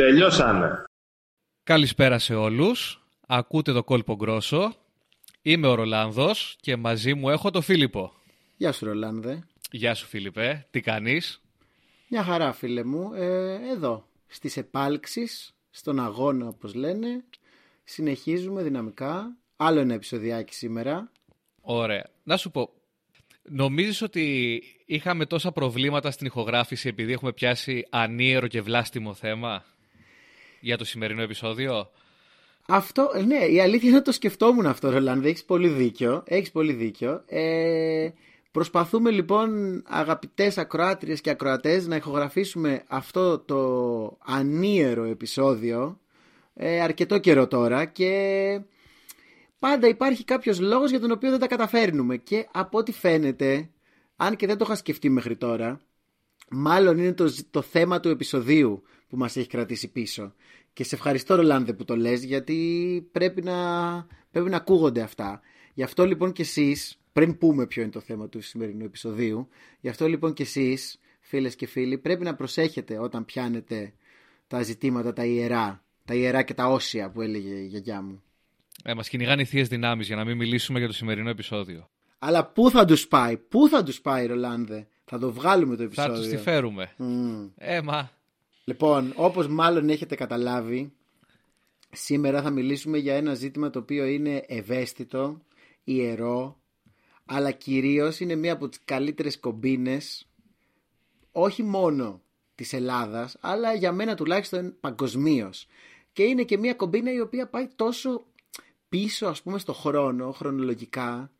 Τελειώσανε. Καλησπέρα σε όλους. Ακούτε το κόλπο γκρόσο. Είμαι ο Ρολάνδος και μαζί μου έχω το Φίλιππο. Γεια σου Ρολάνδε. Γεια σου Φίλιππε. Τι κάνεις; Μια χαρά φίλε μου. Ε, εδώ, στις επάλξεις, στον αγώνα όπως λένε. Συνεχίζουμε δυναμικά. Άλλο ένα επεισοδιάκι σήμερα. Ωραία. Να σου πω, νομίζεις ότι είχαμε τόσα προβλήματα στην ηχογράφηση επειδή έχουμε πιάσει ανίερο και βλάστημο θέμα; Για το σημερινό επεισόδιο; Αυτό, ε, ναι, η αλήθεια είναι ότι το σκεφτόμουν αυτό, Ρολάνδε. Έχεις πολύ δίκιο. Έχεις πολύ δίκιο. Ε, προσπαθούμε λοιπόν, αγαπητές ακροάτριες και ακροατές, να ηχογραφήσουμε αυτό το ανίερο επεισόδιο ε, αρκετό καιρό τώρα και πάντα υπάρχει κάποιος λόγος για τον οποίο δεν τα καταφέρνουμε και από ό,τι φαίνεται, αν και δεν το είχα σκεφτεί μέχρι τώρα, μάλλον είναι το, ζ- το θέμα του επεισοδίου που μας έχει κρατήσει πίσω. Και σε ευχαριστώ Ρολάνδε που το λες γιατί πρέπει να, πρέπει να ακούγονται αυτά. Γι' αυτό λοιπόν και εσείς, πριν πούμε ποιο είναι το θέμα του σημερινού επεισοδίου, γι' αυτό λοιπόν και εσείς, φίλες και φίλοι, πρέπει να προσέχετε όταν πιάνετε τα ζητήματα τα ιερά, τα ιερά και τα όσια που έλεγε η γιαγιά μου. Ε, μας κυνηγάνε οι θείες δυνάμεις για να μην μιλήσουμε για το σημερινό επεισόδιο. Αλλά πού θα τους πάει, πού θα τους πάει Ρολάνδε, θα το βγάλουμε το Θα επεισόδιο. τους τη φέρουμε. Μμμ. Ε, μα... Λοιπόν, όπως μάλλον έχετε καταλάβει, σήμερα θα μιλήσουμε για ένα ζήτημα το οποίο είναι ευαίσθητο, ιερό, αλλά κυρίως είναι μία από τις καλύτερες κομπίνες, όχι μόνο της Ελλάδας, αλλά για μένα τουλάχιστον παγκοσμίως. Και είναι και μία κομπίνα η οποία πάει τόσο πίσω, ας πούμε, στο χρόνο, χρονολογικά, που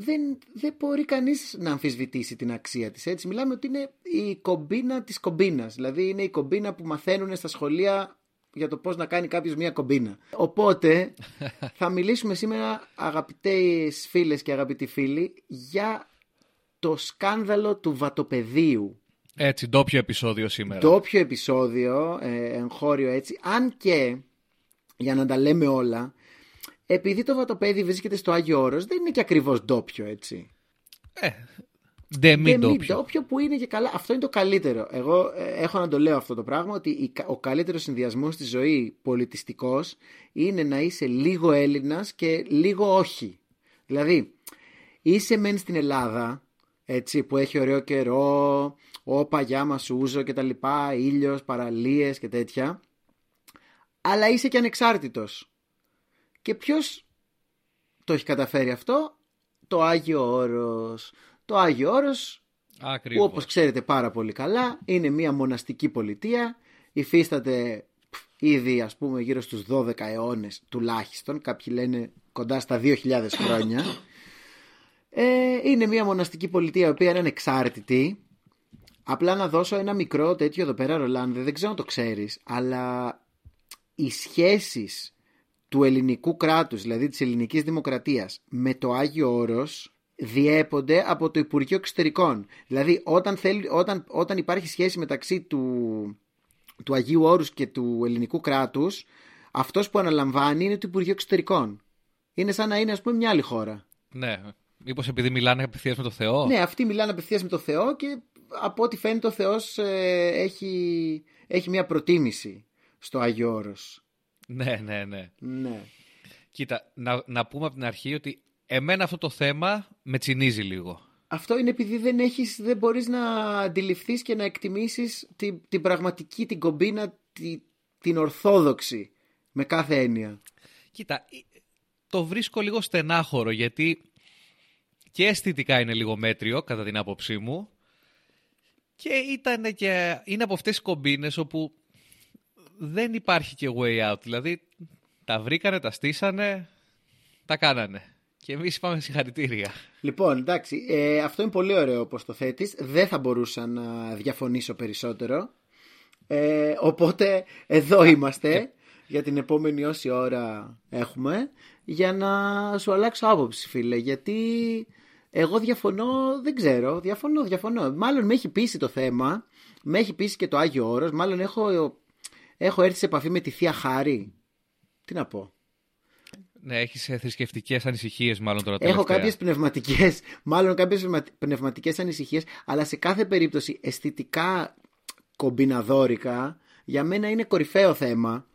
δεν, δεν μπορεί κανείς να αμφισβητήσει την αξία της. Έτσι, μιλάμε ότι είναι η κομπίνα της κομπίνας. Δηλαδή είναι η κομπίνα που μαθαίνουν στα σχολεία για το πώς να κάνει κάποιος μια κομπίνα. Οπότε θα μιλήσουμε σήμερα αγαπητές φίλες και αγαπητοί φίλοι για το σκάνδαλο του βατοπεδίου. Έτσι, ντόπιο επεισόδιο σήμερα. Ντόπιο επεισόδιο, ε, εγχώριο έτσι, αν και για να τα λέμε όλα, επειδή το βατοπέδι βρίσκεται στο Άγιο Όρος, δεν είναι και ακριβώς ντόπιο έτσι. Ε, ντε μη Δεν μη ντόπιο. ντόπιο που είναι και καλά. Αυτό είναι το καλύτερο. Εγώ ε, έχω να το λέω αυτό το πράγμα ότι η κα- ο καλύτερος συνδυασμός στη ζωή πολιτιστικός είναι να είσαι λίγο Έλληνας και λίγο όχι. Δηλαδή, είσαι μεν στην Ελλάδα, έτσι, που έχει ωραίο καιρό, όπα, γιάμα, σούζο και τα λοιπά, ήλιος, παραλίες και τέτοια, αλλά είσαι και ανεξάρτητος. Και ποιος το έχει καταφέρει αυτό; Το Άγιο Όρος. Το Άγιο Όρος που Ακριβώς. όπως ξέρετε πάρα πολύ καλά είναι μια μοναστική πολιτεία υφίσταται πφ, ήδη ας πούμε γύρω στους 12 αιώνες τουλάχιστον κάποιοι λένε κοντά στα 2.000 χρόνια ε, είναι μια μοναστική πολιτεία η οποία είναι ανεξάρτητη απλά να δώσω ένα μικρό τέτοιο εδώ πέρα Ρολάνδε δεν ξέρω αν το ξέρεις αλλά οι σχέσεις του ελληνικού κράτους, δηλαδή της ελληνικής δημοκρατίας με το Άγιο Όρος διέπονται από το Υπουργείο Εξωτερικών. Δηλαδή όταν, θέλει, όταν, όταν υπάρχει σχέση μεταξύ του, του Αγίου Όρους και του ελληνικού κράτους αυτός που αναλαμβάνει είναι το Υπουργείο Εξωτερικών. Είναι σαν να είναι ας πούμε μια άλλη χώρα. Ναι. Μήπως επειδή μιλάνε απευθείας με το Θεό; Ναι, αυτοί μιλάνε απευθείας με το Θεό και από ό,τι φαίνεται ο Θεός ε, έχει, έχει μια προτίμηση στο Άγιο Όρος. Ναι, ναι. ναι. Ναι. Κοίτα, να, να πούμε από την αρχή ότι εμένα αυτό το θέμα με τσινίζει λίγο. Αυτό είναι επειδή δεν, έχεις, δεν μπορείς να αντιληφθείς και να εκτιμήσεις την, την πραγματική, την κομπίνα, τη- την ορθόδοξη με κάθε έννοια. Κοίτα, ε, το βρίσκω λίγο στενάχωρο γιατί και αισθητικά είναι λίγο μέτριο κατά την άποψή μου και, ήταν και είναι από αυτές τις κομπίνες όπου δεν υπάρχει και way out. Δηλαδή τα βρήκανε, τα στήσανε, τα κάνανε. Και εμείς είπαμε συγχαρητήρια. Λοιπόν, εντάξει, ε, αυτό είναι πολύ ωραίο όπως το θέτεις. Δεν θα μπορούσα να διαφωνήσω περισσότερο. Ε, οπότε εδώ είμαστε για την επόμενη όση ώρα έχουμε για να σου αλλάξω άποψη φίλε γιατί εγώ διαφωνώ, δεν ξέρω, διαφωνώ, διαφωνώ. Μάλλον με έχει πείσει το θέμα, με έχει πείσει και το Άγιο Όρος, μάλλον έχω, έχω έρθει σε επαφή με τη Θεία Χάρη. Τι να πω. Ναι, έχεις θρησκευτικές ανησυχίες, μάλλον τώρα Έχω κάποιες πνευματικές, μάλλον κάποιες πνευματικές ανησυχίες, αλλά σε κάθε περίπτωση αισθητικά κομπιναδόρικα για μένα είναι κορυφαίο θέμα.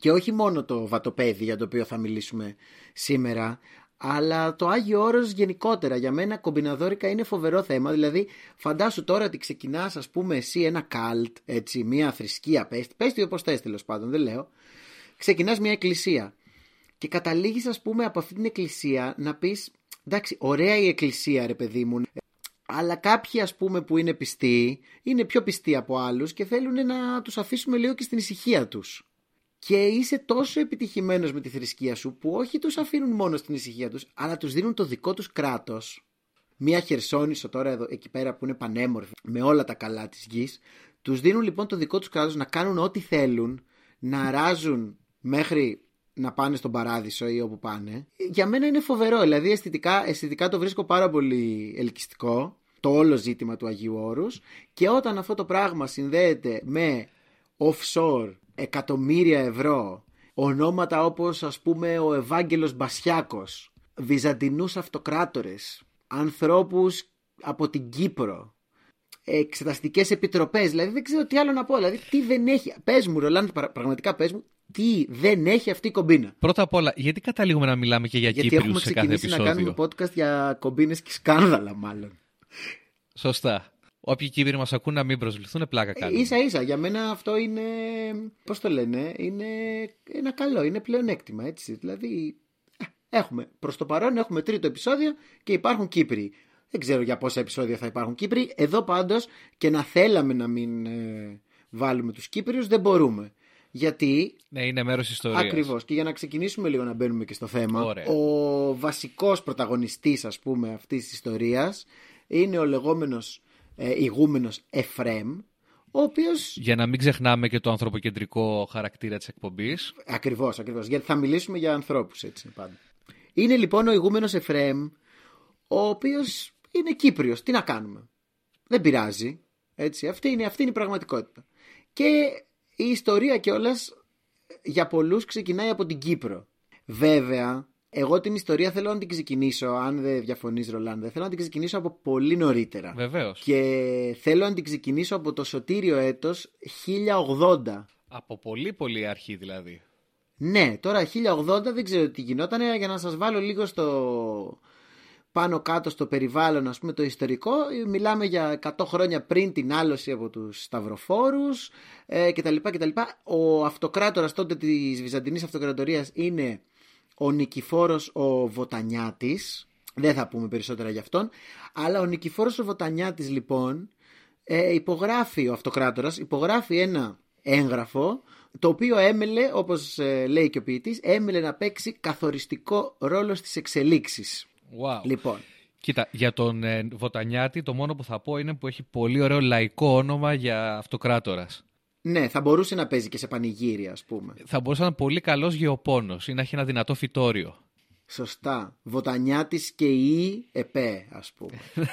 Και όχι μόνο το βατοπέδι για το οποίο θα μιλήσουμε σήμερα, αλλά το Άγιο Όρος γενικότερα για μένα κομπιναδόρικα είναι φοβερό θέμα. Δηλαδή φαντάσου τώρα ότι ξεκινάς ας πούμε εσύ ένα καλτ, έτσι, μια θρησκεία, πες, πες τι όπως θες τέλος πάντων, δεν λέω. Ξεκινάς μια εκκλησία και καταλήγεις ας πούμε από αυτή την εκκλησία να πεις εντάξει ωραία η εκκλησία ρε παιδί μου αλλά κάποιοι ας πούμε που είναι πιστοί είναι πιο πιστοί από άλλους και θέλουν να τους αφήσουμε λίγο και στην ησυχία τους και είσαι τόσο επιτυχημένος με τη θρησκεία σου που όχι τους αφήνουν μόνο στην ησυχία τους αλλά τους δίνουν το δικό τους κράτος μια χερσόνησο τώρα εδώ, εκεί πέρα που είναι πανέμορφη με όλα τα καλά της γης τους δίνουν λοιπόν το δικό τους κράτος να κάνουν ό,τι θέλουν να αράζουν μέχρι να πάνε στον παράδεισο ή όπου πάνε. Για μένα είναι φοβερό, δηλαδή αισθητικά, αισθητικά το βρίσκω πάρα πολύ ελκυστικό το όλο ζήτημα του Αγίου Όρους και όταν αυτό το πράγμα συνδέεται με offshore εκατομμύρια ευρώ ονόματα όπως ας πούμε ο Ευάγγελος Μπασιάκος Βυζαντινούς αυτοκράτορες ανθρώπους από την Κύπρο εξεταστικές επιτροπές δηλαδή δεν ξέρω τι άλλο να πω δηλαδή τι δεν έχει πες μου Ρολάν πραγματικά πες μου τι δεν έχει αυτή η κομπίνα. Πρώτα απ' όλα, γιατί καταλήγουμε να μιλάμε και για γιατί Κύπριους σε κάθε επεισόδιο. Γιατί έχουμε ξεκινήσει να κάνουμε podcast για κομπίνες και σκάνδαλα μάλλον. Σωστά. Όποιοι Κύπροι μας ακούν να μην προσβληθούν, πλάκα κάνουν. Ίσα ίσα, για μένα αυτό είναι, πώς το λένε, είναι ένα καλό, είναι πλεονέκτημα έτσι. Δηλαδή, έχουμε, προς το παρόν έχουμε τρίτο επεισόδιο και υπάρχουν Κύπροι. Δεν ξέρω για πόσα επεισόδια θα υπάρχουν Κύπροι. Εδώ πάντως και να θέλαμε να μην ε, βάλουμε τους Κύπριους δεν μπορούμε. Γιατί. Ναι, είναι μέρος ιστορίας. Ακριβώς. Και για να ξεκινήσουμε λίγο να μπαίνουμε και στο θέμα. Ο βασικός πρωταγωνιστής, ας πούμε, αυτής της ιστορίας είναι ο λεγόμενος ε, ηγούμενος Εφρέμ. Ο οποίος... Για να μην ξεχνάμε και το ανθρωποκεντρικό χαρακτήρα της εκπομπής. Ακριβώς, ακριβώς. Γιατί θα μιλήσουμε για ανθρώπους έτσι πάντα. Είναι λοιπόν ο ηγούμενος Εφρέμ, ο οποίος είναι Κύπριος. Τι να κάνουμε; Δεν πειράζει. Έτσι. Αυτή είναι, αυτή είναι η πραγματικότητα. Και η ιστορία κιόλας για πολλούς ξεκινάει από την Κύπρο. Βέβαια, εγώ την ιστορία θέλω να την ξεκινήσω, αν δεν διαφωνείς Ρολάνδε, θέλω να την ξεκινήσω από πολύ νωρίτερα. Βεβαίως. Και θέλω να την ξεκινήσω από το σωτήριο έτος 1080. Από πολύ πολύ αρχή δηλαδή. Ναι, τώρα 1080 δεν ξέρω τι γινόταν, για να σας βάλω λίγο στο, πάνω κάτω στο περιβάλλον ας πούμε το ιστορικό μιλάμε για 100 χρόνια πριν την άλωση από τους Σταυροφόρους ε, κτλ, κτλ. Ο αυτοκράτορας τότε της Βυζαντινής Αυτοκρατορίας είναι ο Νικηφόρος ο Βοτανιάτης δεν θα πούμε περισσότερα γι' αυτόν αλλά ο Νικηφόρος ο Βοτανιάτης λοιπόν ε, υπογράφει ο αυτοκράτορας υπογράφει ένα έγγραφο το οποίο έμελε, όπως ε, λέει και ο ποιητής, έμελε να παίξει καθοριστικό ρόλο στις εξελίξεις. Wow. Λοιπόν. Κοίτα, για τον ε, Βοτανιάτη το μόνο που θα πω είναι που έχει πολύ ωραίο λαϊκό όνομα για αυτοκράτορας. Ναι, θα μπορούσε να παίζει και σε πανηγύρια, ας πούμε. Θα μπορούσε να είναι πολύ καλός γεωπόνος ή να έχει ένα δυνατό φυτόριο. Σωστά. Βοτανιάτης και η ΕΠΕ, ας πούμε.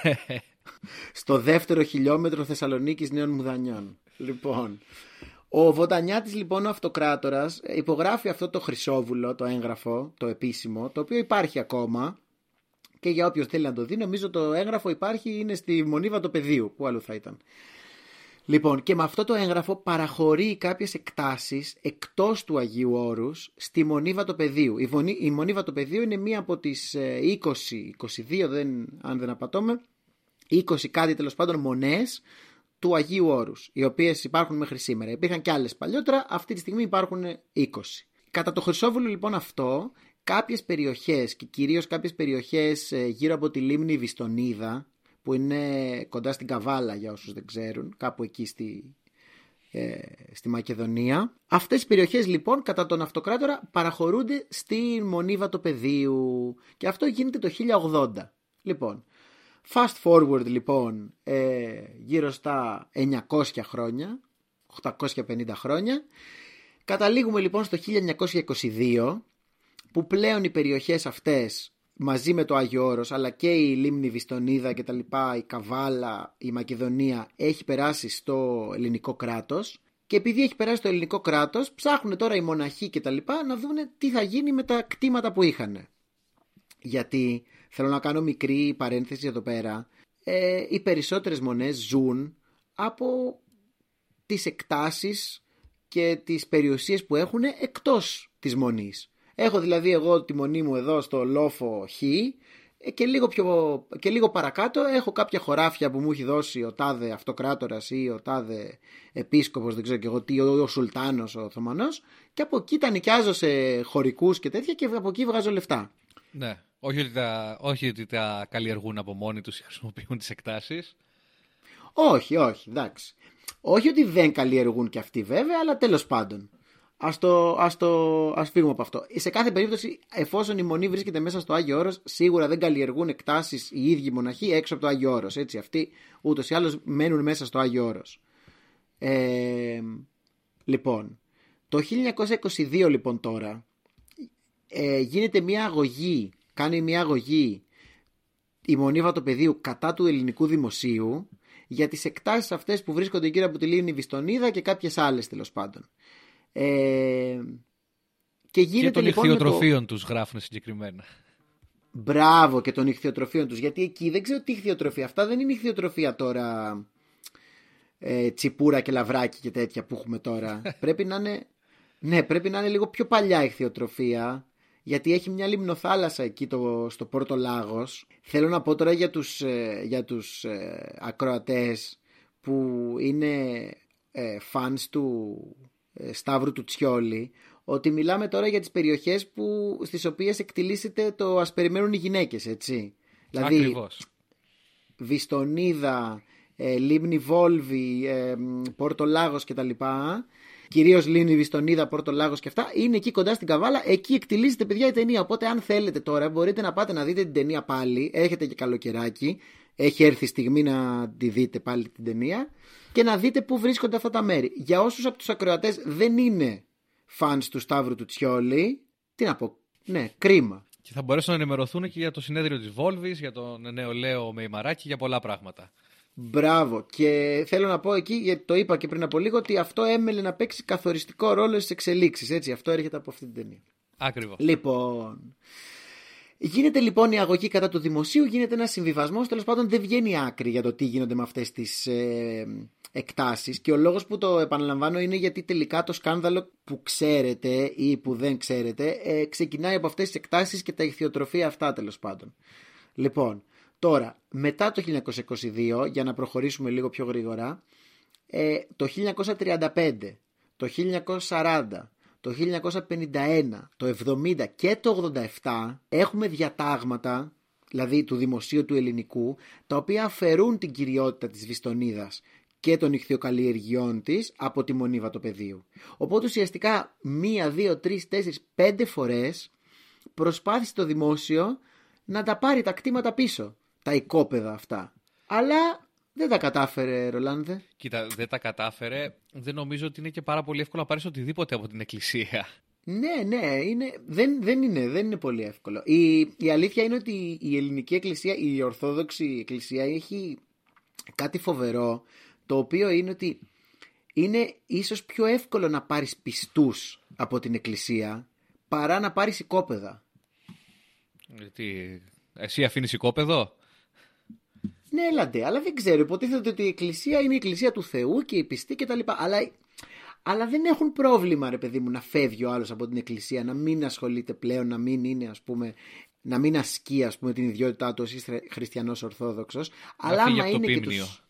Στο δεύτερο χιλιόμετρο Θεσσαλονίκης Νέων Μουδανιών. Λοιπόν. Ο Βοτανιάτης λοιπόν ο αυτοκράτορας υπογράφει αυτό το χρυσόβουλο, το έγγραφο, το επίσημο, το οποίο υπάρχει ακόμα και για όποιο θέλει να το δει, νομίζω το έγγραφο υπάρχει, είναι στη Μονίβα του Πεδίου. Πού άλλο θα ήταν. Λοιπόν, και με αυτό το έγγραφο παραχωρεί κάποιες εκτάσεις εκτός του Αγίου Όρους στη Μονίβα του Πεδίου. Η, η Μονίβα του Πεδίου είναι μία από τις 20, ε, 22, δεν, αν δεν απατώμε, 20 κάτι τέλος πάντων μονές του Αγίου Όρους, οι οποίες υπάρχουν μέχρι σήμερα. Υπήρχαν και άλλες παλιότερα, αυτή τη στιγμή υπάρχουν 20. Κατά το Χρυσόβουλο λοιπόν αυτό κάποιες περιοχές και κυρίως κάποιες περιοχές ε, γύρω από τη λίμνη Βιστονίδα που είναι κοντά στην Καβάλα για όσους δεν ξέρουν, κάπου εκεί στη, ε, στη Μακεδονία. Αυτές οι περιοχές λοιπόν κατά τον αυτοκράτορα παραχωρούνται στη Μονίβα του Πεδίου και αυτό γίνεται το 1080. Λοιπόν, fast forward λοιπόν ε, γύρω στα 900 χρόνια 850 χρόνια. Καταλήγουμε λοιπόν στο 1922 που πλέον οι περιοχές αυτές μαζί με το Άγιο Όρος αλλά και η Λίμνη Βιστονίδα και τα λοιπά, η Καβάλα, η Μακεδονία έχει περάσει στο ελληνικό κράτος και επειδή έχει περάσει στο ελληνικό κράτος ψάχνουν τώρα οι μοναχοί και τα λοιπά να δουν τι θα γίνει με τα κτήματα που είχαν. Γιατί θέλω να κάνω μικρή παρένθεση εδώ πέρα ε, οι περισσότερες μονές ζουν από τις εκτάσεις και τις περιουσίες που έχουν εκτός της μονής. Έχω δηλαδή εγώ τη μονή μου εδώ στο λόφο Χ ε, και λίγο, πιο, και λίγο παρακάτω έχω κάποια χωράφια που μου έχει δώσει ο τάδε αυτοκράτορας ή ο τάδε επίσκοπος, δεν ξέρω και εγώ τι, ο, ο Σουλτάνος, ο Οθωμανός και από εκεί τα νοικιάζω σε χωρικούς και τέτοια και από εκεί βγάζω λεφτά. Ναι. Όχι ότι, τα, όχι ότι τα καλλιεργούν από μόνοι τους ή χρησιμοποιούν τις εκτάσεις. Όχι, όχι, εντάξει. Όχι ότι δεν καλλιεργούν και αυτοί βέβαια, αλλά τέλος πάντων. Ας, το, ας, το, ας φύγουμε από αυτό. Σε κάθε περίπτωση, εφόσον η μονή βρίσκεται μέσα στο Άγιο Όρος, σίγουρα δεν καλλιεργούν εκτάσεις οι ίδιοι μοναχοί έξω από το Άγιο Όρος. Έτσι, αυτοί ούτως ή άλλως μένουν μέσα στο Άγιο Όρος. Ε, λοιπόν, το 1922 λοιπόν τώρα ε, γίνεται μια αγωγή, κάνει μια αγωγή η Μονή Βατοπεδίου κατά του ελληνικού δημοσίου για τις εκτάσεις αυτές που βρίσκονται γύρω από τη Λίμνη Βιστονίδα και κάποιες άλλες τέλος πάντων. Ε, και γίνεται και των λοιπόν ηχθειοτροφίων το... τους γράφουν συγκεκριμένα. Μπράβο και των ηχθειοτροφίων τους γιατί εκεί δεν ξέρω τι ηχθειοτροφία αυτά δεν είναι ηχθειοτροφία τώρα ε, τσιπούρα και λαβράκι και τέτοια που έχουμε τώρα πρέπει να είναι ναι πρέπει να είναι λίγο πιο παλιά ηχθειοτροφία γιατί έχει μια λιμνοθάλασσα εκεί το, στο Πόρτο Λάγος. Θέλω να πω τώρα για τους, ε, για τους ε, ακροατές που είναι ε, fans του ε, Σταύρου του Τσιόλη ότι μιλάμε τώρα για τις περιοχές που, στις οποίες εκτιλήσεται το ας περιμένουν οι γυναίκες, έτσι. Δηλαδή, Ακριβώς. Βιστονίδα, ε, Λίμνη Βόλβη, ε, Πόρτο Λάγος κτλ κυρίως Λίνη, Βιστονίδα, Πόρτο Λάγος και αυτά, είναι εκεί κοντά στην Καβάλα. Εκεί εκτιλίζεται, παιδιά, η ταινία. Οπότε, αν θέλετε τώρα, μπορείτε να πάτε να δείτε την ταινία πάλι. Έχετε και καλοκαιράκι. Έχει έρθει η στιγμή να τη δείτε πάλι την ταινία και να δείτε πού βρίσκονται αυτά τα μέρη. Για όσους από τους ακροατές δεν είναι φαν του Σταύρου του Τσιόλη, τι να πω. Ναι, κρίμα. Και θα μπορέσουν να ενημερωθούν και για το συνέδριο της Βόλβη, για τον νεολαίο Μεϊμαράκη, για πολλά πράγματα. Μπράβο. Και θέλω να πω εκεί, γιατί το είπα και πριν από λίγο, ότι αυτό έμελε να παίξει καθοριστικό ρόλο στις εξελίξεις. Έτσι, αυτό έρχεται από αυτή την ταινία. Ακριβώς. Λοιπόν. Γίνεται λοιπόν η αγωγή κατά του δημοσίου, γίνεται ένας συμβιβασμός. Τέλος πάντων, δεν βγαίνει άκρη για το τι γίνονται με αυτές τις ε, εκτάσεις. Και ο λόγος που το επαναλαμβάνω είναι γιατί τελικά το σκάνδαλο που ξέρετε ή που δεν ξέρετε ε, ξεκινάει από αυτές τις εκτάσεις και τα ηχθειοτροφία αυτά τέλος πάντων. Λοιπόν, Τώρα, μετά το 1922, για να προχωρήσουμε λίγο πιο γρήγορα, ε, το 1935, το 1940, το 1951, το 70 και το 87 έχουμε διατάγματα, δηλαδή του δημοσίου του ελληνικού, τα οποία αφαιρούν την κυριότητα της Βιστονίδας και των ηχθειοκαλλιεργειών της από τη μονή βατοπεδίου. Οπότε ουσιαστικά μία, δύο, τρεις, τέσσερις, πέντε φορές προσπάθησε το δημόσιο να τα πάρει τα κτήματα πίσω τα οικόπεδα αυτά. Αλλά δεν τα κατάφερε, Ρολάνδε. Κοίτα, δεν τα κατάφερε. Δεν νομίζω ότι είναι και πάρα πολύ εύκολο να πάρεις οτιδήποτε από την εκκλησία. Ναι, ναι, είναι, δεν, δεν, είναι, δεν είναι πολύ εύκολο. Η, η αλήθεια είναι ότι η ελληνική εκκλησία, η ορθόδοξη εκκλησία έχει κάτι φοβερό, το οποίο είναι ότι είναι ίσως πιο εύκολο να πάρεις πιστούς από την εκκλησία παρά να πάρεις οικόπεδα. Γιατί εσύ αφήνεις οικόπεδο; Ναι, έλατε, αλλά δεν ξέρω. Υποτίθεται ότι η Εκκλησία είναι η Εκκλησία του Θεού και η πιστή κτλ. Αλλά, αλλά δεν έχουν πρόβλημα, ρε παιδί μου, να φεύγει ο άλλος από την Εκκλησία, να μην ασχολείται πλέον, να μην είναι, ας πούμε, να μην ασκεί ας πούμε, την ιδιότητά του ω χριστιανός Ορθόδοξος. Αλλά άμα είναι και τους...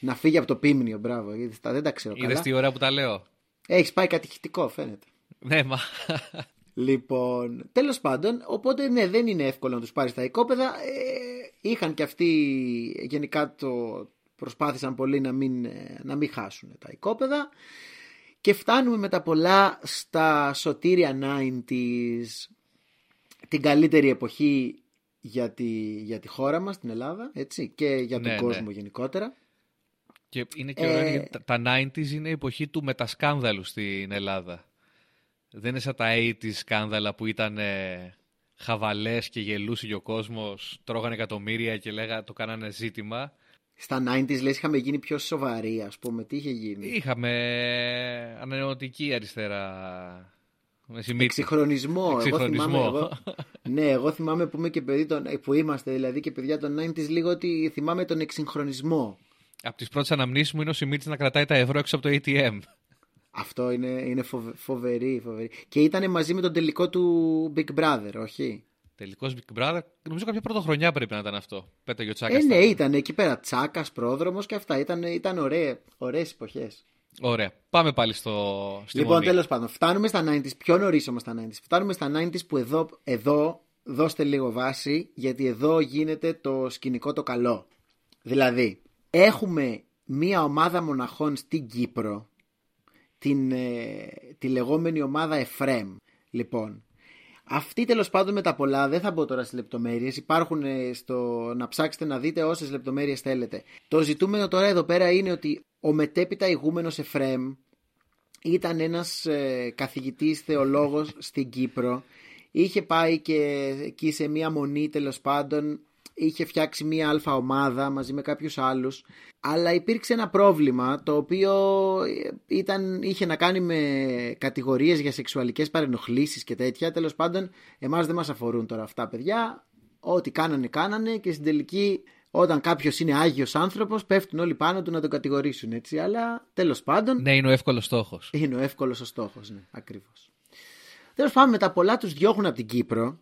Να φύγει από το πίμνιο, μπράβο. Γιατί δεν τα ξέρω. Είδες τι ώρα που τα λέω; Έχεις πάει κατηχητικό, φαίνεται. Ναι, μα. Λοιπόν, τέλος πάντων, οπότε ναι, δεν είναι εύκολο να τους πάρεις τα οικόπεδα. Ε, είχαν και αυτοί γενικά το προσπάθησαν πολύ να μην, ε, να μην χάσουν τα οικόπεδα. Και φτάνουμε με τα πολλά στα σωτήρια 90s, την καλύτερη εποχή για τη, για τη χώρα μας, την Ελλάδα, έτσι, και για τον ναι, κόσμο ναι. γενικότερα. Και είναι και Ε, ωραίο γιατί τα- τα 90s είναι η εποχή του μετασκάνδαλου στην Ελλάδα. Δεν είναι σαν τα 80s σκάνδαλα που ήταν ε, χαβαλές και γελούσε και ο κόσμος, τρώγανε εκατομμύρια και λέγα το κάνανε ζήτημα. Στα 90s λες είχαμε γίνει πιο σοβαροί, ας πούμε. Τι είχε γίνει; Είχαμε ανανεωτική αριστερά. Με σημείτη. Εξυγχρονισμό. Εγώ Εξυγχρονισμό. θυμάμαι, εγώ, ναι, εγώ θυμάμαι που, είμαι και παιδί των, ε, που είμαστε δηλαδή και παιδιά των 90s λίγο ότι θυμάμαι τον εξυγχρονισμό. Από τις πρώτες αναμνήσεις μου είναι ο Σιμίτης να κρατάει τα ευρώ έξω από το ATM. Αυτό είναι, είναι φοβε- φοβερή, φοβερή. Και ήταν μαζί με τον τελικό του Big Brother, όχι; Τελικός Big Brother, νομίζω κάποια πρωτοχρονιά πρέπει να ήταν αυτό. Πέταγε ο Τσάκας. Ε, ναι, στα- ήταν εκεί πέρα τσάκας, πρόδρομος και αυτά. Ήταν, ήταν ωραίε ωραίες εποχές. Ωραία. Πάμε πάλι στο, στη Λοιπόν, μονή. τέλος πάντων, φτάνουμε στα 90s. Πιο νωρίς όμως στα 90s. Φτάνουμε στα 90s που εδώ, εδώ δώστε λίγο βάση, γιατί εδώ γίνεται το σκηνικό το καλό. Δηλαδή, έχουμε μία ομάδα μοναχών στην Κύπρο, την, ε, τη λεγόμενη ομάδα Εφρέμ. Λοιπόν, αυτή τέλος πάντων με τα πολλά, δεν θα μπω τώρα στις λεπτομέρειες. Υπάρχουν ε, στο να ψάξετε να δείτε όσες λεπτομέρειες θέλετε. Το ζητούμενο τώρα εδώ πέρα είναι ότι ο μετέπειτα ηγούμενος Εφρέμ ήταν ένας ε, καθηγητής θεολόγος στην Κύπρο. Είχε πάει και εκεί σε μία μονή τέλος πάντων. Είχε φτιάξει μία αλφα ομάδα μαζί με κάποιους άλλους. Αλλά υπήρξε ένα πρόβλημα το οποίο ε, ήταν, είχε να κάνει με κατηγορίες για σεξουαλικές παρενοχλήσεις και τέτοια. Τέλος πάντων εμάς δεν μας αφορούν τώρα αυτά παιδιά. Ό,τι κάνανε κάνανε και στην τελική όταν κάποιος είναι άγιος άνθρωπος πέφτουν όλοι πάνω του να τον κατηγορήσουν έτσι. Αλλά τέλος πάντων Ναι, είναι ο εύκολος στόχος. είναι ο εύκολος ο στόχος, ναι, ακριβώς. Τέλος πάντων, με τα πολλά τους διώχνουν από την Κύπρο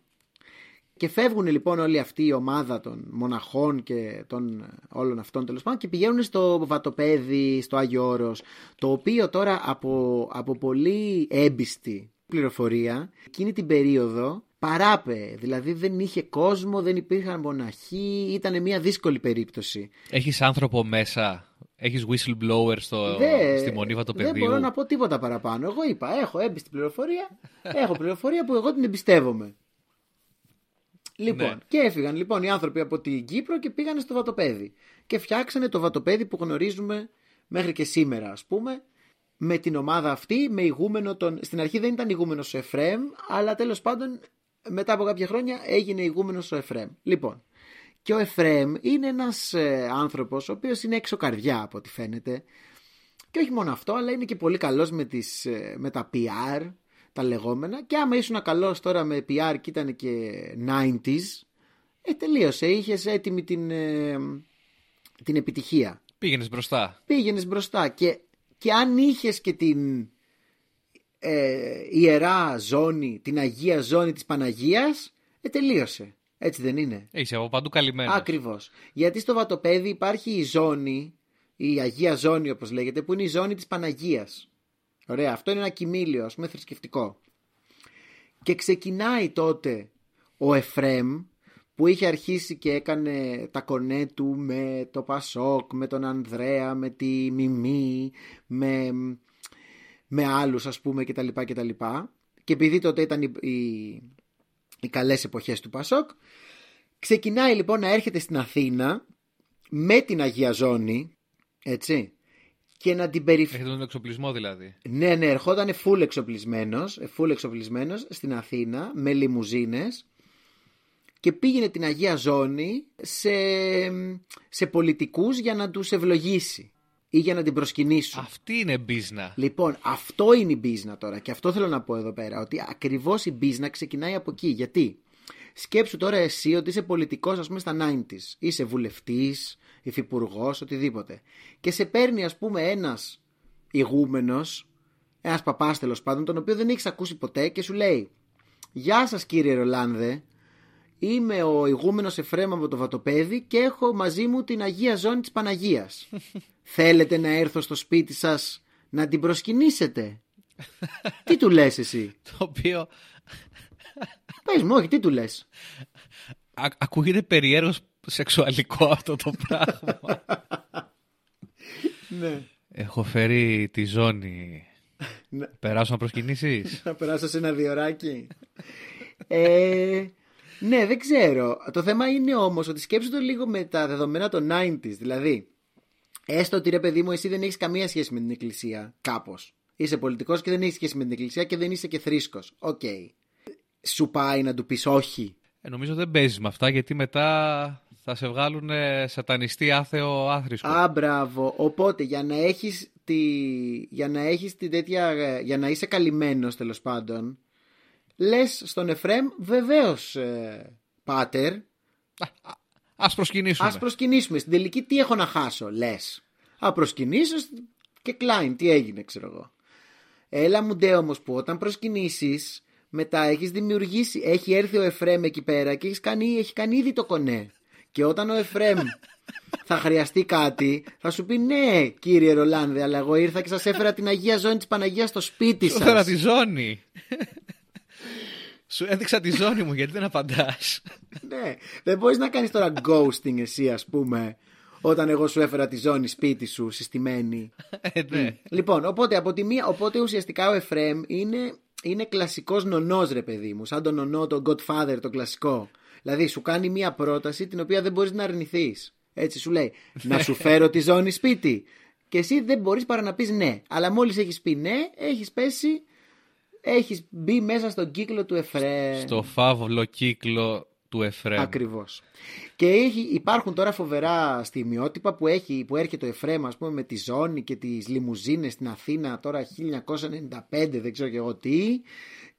και φεύγουν λοιπόν όλη αυτή η ομάδα των μοναχών και των ε, όλων αυτών τέλος πάντων και πηγαίνουν στο Βατοπέδι, στο Άγιο Όρος, το οποίο τώρα από, από πολύ έμπιστη πληροφορία εκείνη την περίοδο παράπε, δηλαδή δεν είχε κόσμο, δεν υπήρχαν μοναχοί, ήταν μια δύσκολη περίπτωση. Έχεις άνθρωπο μέσα; Έχεις whistleblower στο, Δε- στη μονή Δεν Βατοπεδίου. μπορώ να πω τίποτα παραπάνω. Εγώ είπα, έχω έμπιστη πληροφορία, έχω πληροφορία που εγώ την εμπιστεύομαι. Λοιπόν, Ναι. και έφυγαν λοιπόν οι άνθρωποι από την Κύπρο και πήγανε στο Βατοπέδι. Και φτιάξανε το Βατοπέδι που γνωρίζουμε μέχρι και σήμερα, ας πούμε, με την ομάδα αυτή, με ηγούμενο τον. Στην αρχή δεν ήταν ηγούμενος ο Εφρέμ, αλλά τέλος πάντων μετά από κάποια χρόνια έγινε ηγούμενος ο Εφρέμ. Λοιπόν, και ο Εφρέμ είναι ένας ε, άνθρωπος ο οποίος είναι έξω καρδιά από ό,τι φαίνεται. Και όχι μόνο αυτό, αλλά είναι και πολύ καλός με, τις, ε, με τα PR, τα λεγόμενα. Και άμα ήσουν καλός τώρα με PR και ήταν και 90s, ε, τελείωσε. Είχες έτοιμη την, ε, την επιτυχία. Πήγαινες μπροστά. Πήγαινες μπροστά και, και αν είχες και την ε, ιερά ζώνη, την Αγία ζώνη της Παναγίας, ε, τελείωσε. Έτσι δεν είναι; Είσαι από παντού καλυμμένος. Ακριβώς. Γιατί στο βατοπέδι υπάρχει η ζώνη, η Αγία Ζώνη όπως λέγεται, που είναι η ζώνη της Παναγίας. Ωραία, αυτό είναι ένα κοιμήλιο, ας πούμε, θρησκευτικό. Και ξεκινάει τότε ο Εφρέμ που είχε αρχίσει και έκανε τα κονέ του με το Πασόκ, με τον Ανδρέα, με τη Μιμή, με, με άλλους ας πούμε κτλ. κτλ. Και επειδή τότε ήταν οι, οι, οι καλές εποχές του Πασόκ, Ξεκινάει λοιπόν να έρχεται στην Αθήνα με την Αγία Ζώνη, έτσι, και να την περιφέρει. Έχετε τον εξοπλισμό δηλαδή. Ναι, ναι, ερχόταν full εξοπλισμένος, full εξοπλισμένος στην Αθήνα με λιμουζίνες και πήγαινε την Αγία Ζώνη σε, σε πολιτικούς για να τους ευλογήσει ή για να την προσκυνήσουν. Αυτή είναι μπίζνα. Λοιπόν, αυτό είναι η μπίζνα τώρα και αυτό θέλω να πω εδώ πέρα. Ότι ακριβώς η μπίζνα ξεκινάει από εκεί. Γιατί; Σκέψου τώρα εσύ ότι είσαι πολιτικός, ας πούμε, στα 90s. Είσαι βουλευτής, υφυπουργός, οτιδήποτε. Και σε παίρνει, ας πούμε, ένας ηγούμενος, ένας παπάς τέλος πάντων, τον οποίο δεν έχεις ακούσει ποτέ και σου λέει: Γεια σας κύριε Ρολάνδε, Είμαι ο ηγούμενος Εφρέμ από το Βατοπέδι και έχω μαζί μου την Αγία Ζώνη της Παναγίας. Θέλετε να έρθω στο σπίτι σας να την προσκυνήσετε; τι του λες εσύ; Το οποίο Πες μου, όχι, τι του λες; α- ακούγεται περιέργως σεξουαλικό αυτό το πράγμα. ναι. Έχω φέρει τη ζώνη. Ναι. Περάσω να προσκυνήσεις; Να περάσω σε ένα διωράκι. ε, ναι, δεν ξέρω. Το θέμα είναι όμως ότι σκέψου το λίγο με τα δεδομένα των 90s. Δηλαδή, Έστω ότι ρε παιδί μου, εσύ δεν έχεις καμία σχέση με την Εκκλησία. Κάπως. Είσαι πολιτικός και δεν έχεις σχέση με την Εκκλησία και δεν είσαι και θρήσκος. Οκ. Σου πάει να του πεις όχι. Ε, νομίζω δεν παίζεις με αυτά γιατί μετά θα σε βγάλουν ε, σατανιστή άθεο άθρησκο. Α, μπράβο. Οπότε για να έχεις τη... για να έχεις την τέτοια... για να είσαι καλυμμένος τέλος πάντων λες στον Εφραίμ βεβαίως ε, πάτερ Ας προσκυνήσουμε. ας προσκυνήσουμε. Στην τελική τι έχω να χάσω λες. Α προσκυνήσω και κλάιν τι έγινε ξέρω εγώ. Έλα μου ντε όμως που όταν προσκυνήσεις μετά έχεις δημιουργήσει, έχει έρθει ο Εφρέμ εκεί πέρα και έχεις κάνει, έχει κάνει ήδη το κονέ. Και όταν ο Εφρέμ θα χρειαστεί κάτι, θα σου πει ναι, κύριε Ρολάνδε, αλλά εγώ ήρθα και σας έφερα την Αγία Ζώνη της Παναγίας στο σπίτι Σου έφερα σα. τη ζώνη. Σου έδειξα τη ζώνη μου γιατί δεν απαντάς. ναι, δεν μπορείς να κάνεις τώρα ghosting εσύ, ας πούμε, όταν εγώ σου έφερα τη ζώνη σπίτι σου συστημένη. Ε, ναι. Λοιπόν, οπότε, από τη μία, οπότε ουσιαστικά ο Εφρέμ είναι, είναι κλασικός νονός, ρε παιδί μου. Σαν τον νονό, τον Godfather, το κλασικό. Δηλαδή, σου κάνει μία πρόταση την οποία δεν μπορείς να αρνηθείς. Έτσι σου λέει, να σου φέρω τη ζώνη σπίτι. Και εσύ δεν μπορείς παρά να πεις ναι. Αλλά μόλις έχεις πει ναι, έχεις πέσει, έχεις μπει μέσα στον κύκλο του Εφρέμ. Στο φαύλο κύκλο του Εφρέμ. Ακριβώς. Και έχει, υπάρχουν τώρα φοβερά στιγμιότυπα που, έχει, που έρχεται ο Εφρέμ ας πούμε, με τη ζώνη και τις λιμουζίνες στην Αθήνα τώρα 1995 δεν ξέρω και εγώ τι.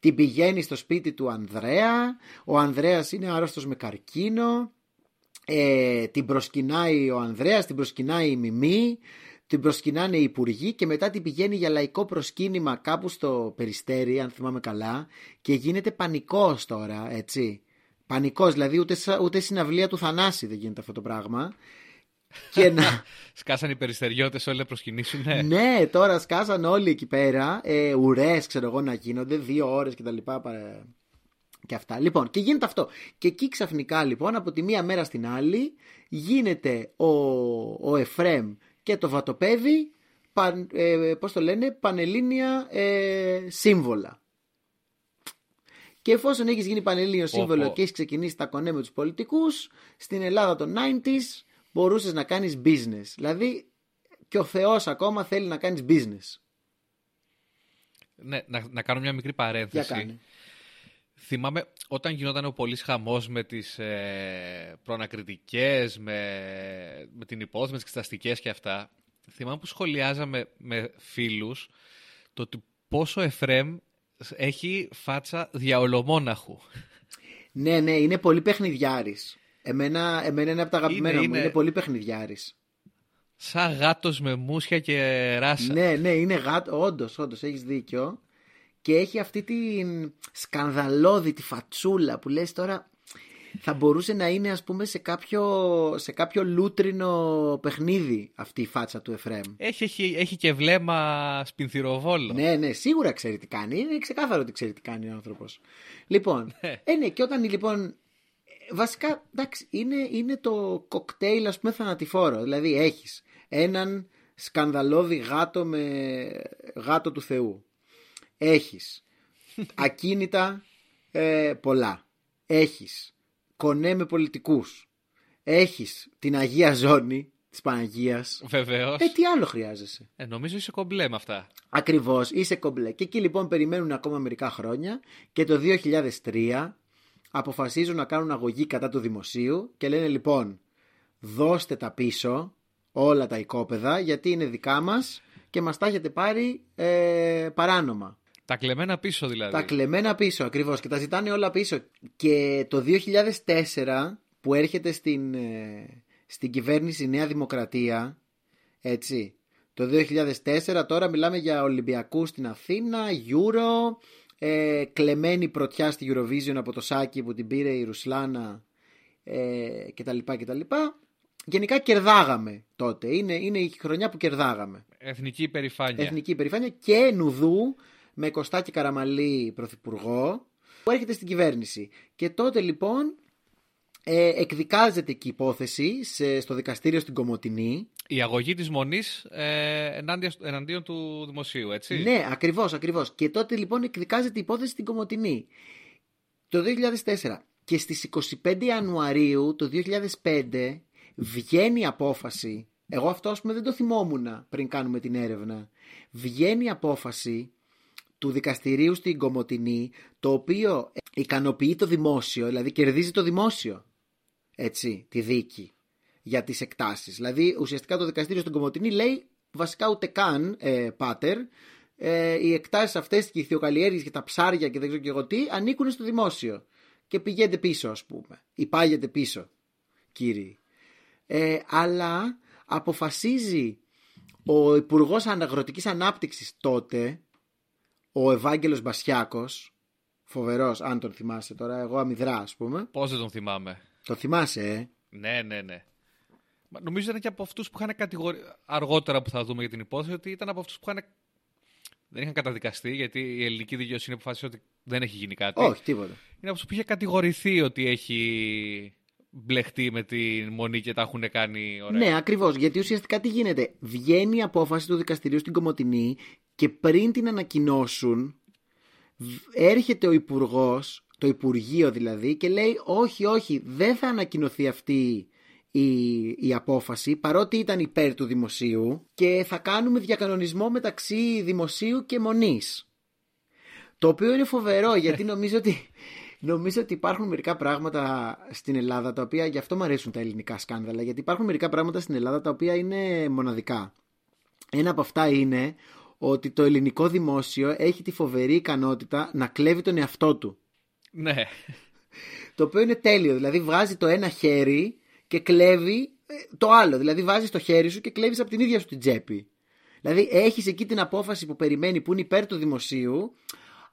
Την πηγαίνει στο σπίτι του Ανδρέα. Ο Ανδρέας είναι άρρωστος με καρκίνο. Ε, την προσκυνάει ο Ανδρέας, την προσκυνάει η Μιμή. Την προσκυνάνε οι υπουργοί και μετά την πηγαίνει για λαϊκό προσκύνημα κάπου στο Περιστέρι, αν θυμάμαι καλά, και γίνεται πανικός τώρα, έτσι. Πανικός, δηλαδή ούτε, σα- ούτε συναυλία του Θανάση δεν γίνεται αυτό το πράγμα. Και να. Σκάσαν οι περιστεριώτες όλοι να προσκυνήσουν. Ναι. ναι, τώρα σκάσαν όλοι εκεί πέρα. Ε, Ουρές, ξέρω εγώ, να γίνονται δύο ώρες και τα λοιπά. παρα- Και αυτά. Λοιπόν, και γίνεται αυτό. Και εκεί ξαφνικά λοιπόν από τη μία μέρα στην άλλη γίνεται ο, ο Εφρέμ και το βατοπέδι, παν, ε, πώς το λένε, πανελλήνια ε, σύμβολα. Και εφόσον έχεις γίνει πανελλήνιος σύμβολο πω. και έχεις ξεκινήσει τα κονέ με τους πολιτικούς, στην Ελλάδα των 90s μπορούσες να κάνεις business. Δηλαδή και ο Θεός ακόμα θέλει να κάνεις business. Ναι, να, να κάνω μια μικρή Για παρένθεση. κάνε. Θυμάμαι όταν γινόταν ο πολύς χαμός με τις ε, προανακριτικές, με, με την υπόθεση, με τις εξεταστικές και αυτά. Θυμάμαι που σχολιάζαμε με φίλους το ότι πόσο Εφρέμ έχει φάτσα διαολομόναχου. Ναι, ναι, είναι πολύ παιχνιδιάρης. Εμένα, εμένα είναι από τα αγαπημένα Είναι, μου. είναι. Είναι πολύ παιχνιδιάρης. Σαν γάτος με μουσια και ράσα. Ναι, ναι, είναι γάτο. Όντως, όντως, έχεις δίκιο. Και έχει αυτή την σκανδαλώδη, τη φατσούλα που λες τώρα θα μπορούσε να είναι ας πούμε σε κάποιο, σε κάποιο λούτρινο παιχνίδι αυτή η φάτσα του Εφρέμ. Έχει, έχει, έχει και βλέμμα σπινθυροβόλο. Ναι, ναι, σίγουρα ξέρει τι κάνει. Είναι ξεκάθαρο ότι ξέρει τι κάνει ο άνθρωπος. Λοιπόν, ε, ναι, και όταν λοιπόν. Ε, Βασικά, εντάξει, είναι, είναι το κοκτέιλ, ας πούμε, θανατηφόρο. Δηλαδή, έχεις έναν σκανδαλώδη γάτο με γάτο του Θεού. Έχεις ακίνητα ε, πολλά. Έχεις κονέ με πολιτικούς. Έχεις την Αγία Ζώνη της Παναγίας. Βεβαίως. Ε, τι άλλο χρειάζεσαι. Ε, νομίζω είσαι κομπλέ με αυτά. Ακριβώς, είσαι κομπλέ. Και εκεί λοιπόν περιμένουν ακόμα μερικά χρόνια και το 2003 αποφασίζουν να κάνουν αγωγή κατά του δημοσίου και λένε λοιπόν δώστε τα πίσω όλα τα οικόπεδα γιατί είναι δικά μας και μας τα έχετε πάρει ε, παράνομα. Τα κλεμμένα πίσω δηλαδή. Τα κλεμμένα πίσω ακριβώς και τα ζητάνε όλα πίσω. Και το 2004 που έρχεται στην, ε, στην κυβέρνηση η Νέα Δημοκρατία, έτσι, το 2004 τώρα μιλάμε για Ολυμπιακούς στην Αθήνα, Euro, ε, κλεμμένη πρωτιά στη Eurovision από το Σάκη που την πήρε η Ρουσλάνα ε, κτλ. κτλ. Γενικά κερδάγαμε τότε. Είναι, είναι η χρονιά που κερδάγαμε. Εθνική υπερηφάνεια. Εθνική υπερηφάνεια και Νουδού με Κωστάκη Καραμαλή πρωθυπουργό που έρχεται στην κυβέρνηση. Και τότε λοιπόν ε, εκδικάζεται και η υπόθεση σε, στο δικαστήριο στην Κομωτινή. Η αγωγή της Μονής ε, ενάντια, εναντίον του δημοσίου, έτσι; Ναι, ακριβώς, ακριβώς. Και τότε λοιπόν εκδικάζεται η υπόθεση στην Κομωτινή. Το 2004 και στις 25 Ιανουαρίου το 2005 βγαίνει απόφαση Εγώ αυτό ας πούμε δεν το θυμόμουν πριν κάνουμε την έρευνα. Βγαίνει απόφαση του δικαστηρίου στην Κομωτινή, το οποίο ικανοποιεί το δημόσιο, δηλαδή κερδίζει το δημόσιο, έτσι, τη δίκη για τις εκτάσεις. Δηλαδή ουσιαστικά το δικαστήριο στην Κομωτινή λέει βασικά ούτε καν, ε, πάτερ, ε, οι εκτάσεις αυτές και οι θεοκαλλιέργειες και τα ψάρια και δεν ξέρω και εγώ τι ανήκουν στο δημόσιο και πηγαίνετε πίσω ας πούμε ή πάγεται πίσω κύριοι. Ε, αλλά αποφασίζει ο Υπουργός Αναγροτικής Ανάπτυξης τότε ο Ευάγγελος Μπασιάκος φοβερός αν τον θυμάσαι τώρα εγώ αμυδρά ας πούμε Πώ δεν τον θυμάμαι; το θυμάσαι ε; Ναι, ναι, ναι. Μα Νομίζω ήταν και από αυτούς που είχαν κατηγορεί. Αργότερα που θα δούμε για την υπόθεση, ότι ήταν από αυτούς που είχαν. Δεν είχαν καταδικαστεί, γιατί η ελληνική δικαιοσύνη αποφάσισε ότι δεν έχει γίνει κάτι. όχι τίποτα Είναι από αυτούς που είχε κατηγορηθεί ότι έχει μπλεχτεί με τη μονή και τα έχουν κάνει ωραία. Ναι, ακριβώς. Γιατί ουσιαστικά τι γίνεται; Βγαίνει η απόφαση του δικαστηρίου στην Κομωτινή και πριν την ανακοινώσουν, β- έρχεται ο Υπουργός, το Υπουργείο δηλαδή, και λέει: Όχι, όχι, δεν θα ανακοινωθεί αυτή η, η απόφαση, παρότι ήταν υπέρ του δημοσίου, και θα κάνουμε διακανονισμό μεταξύ δημοσίου και μονής. Το οποίο είναι φοβερό γιατί νομίζω ότι, νομίζω ότι υπάρχουν μερικά πράγματα στην Ελλάδα τα οποία γι' αυτό μου αρέσουν τα ελληνικά σκάνδαλα. Γιατί υπάρχουν μερικά πράγματα στην Ελλάδα τα οποία είναι μοναδικά. Ένα από αυτά είναι ότι το ελληνικό δημόσιο έχει τη φοβερή ικανότητα να κλέβει τον εαυτό του. Ναι. Το οποίο είναι τέλειο. Δηλαδή βγάζει το ένα χέρι και κλέβει ε, το άλλο. Δηλαδή βάζεις το χέρι σου και κλέβεις από την ίδια σου την τσέπη. Δηλαδή έχεις εκεί την απόφαση που περιμένει που είναι υπέρ του δημοσίου,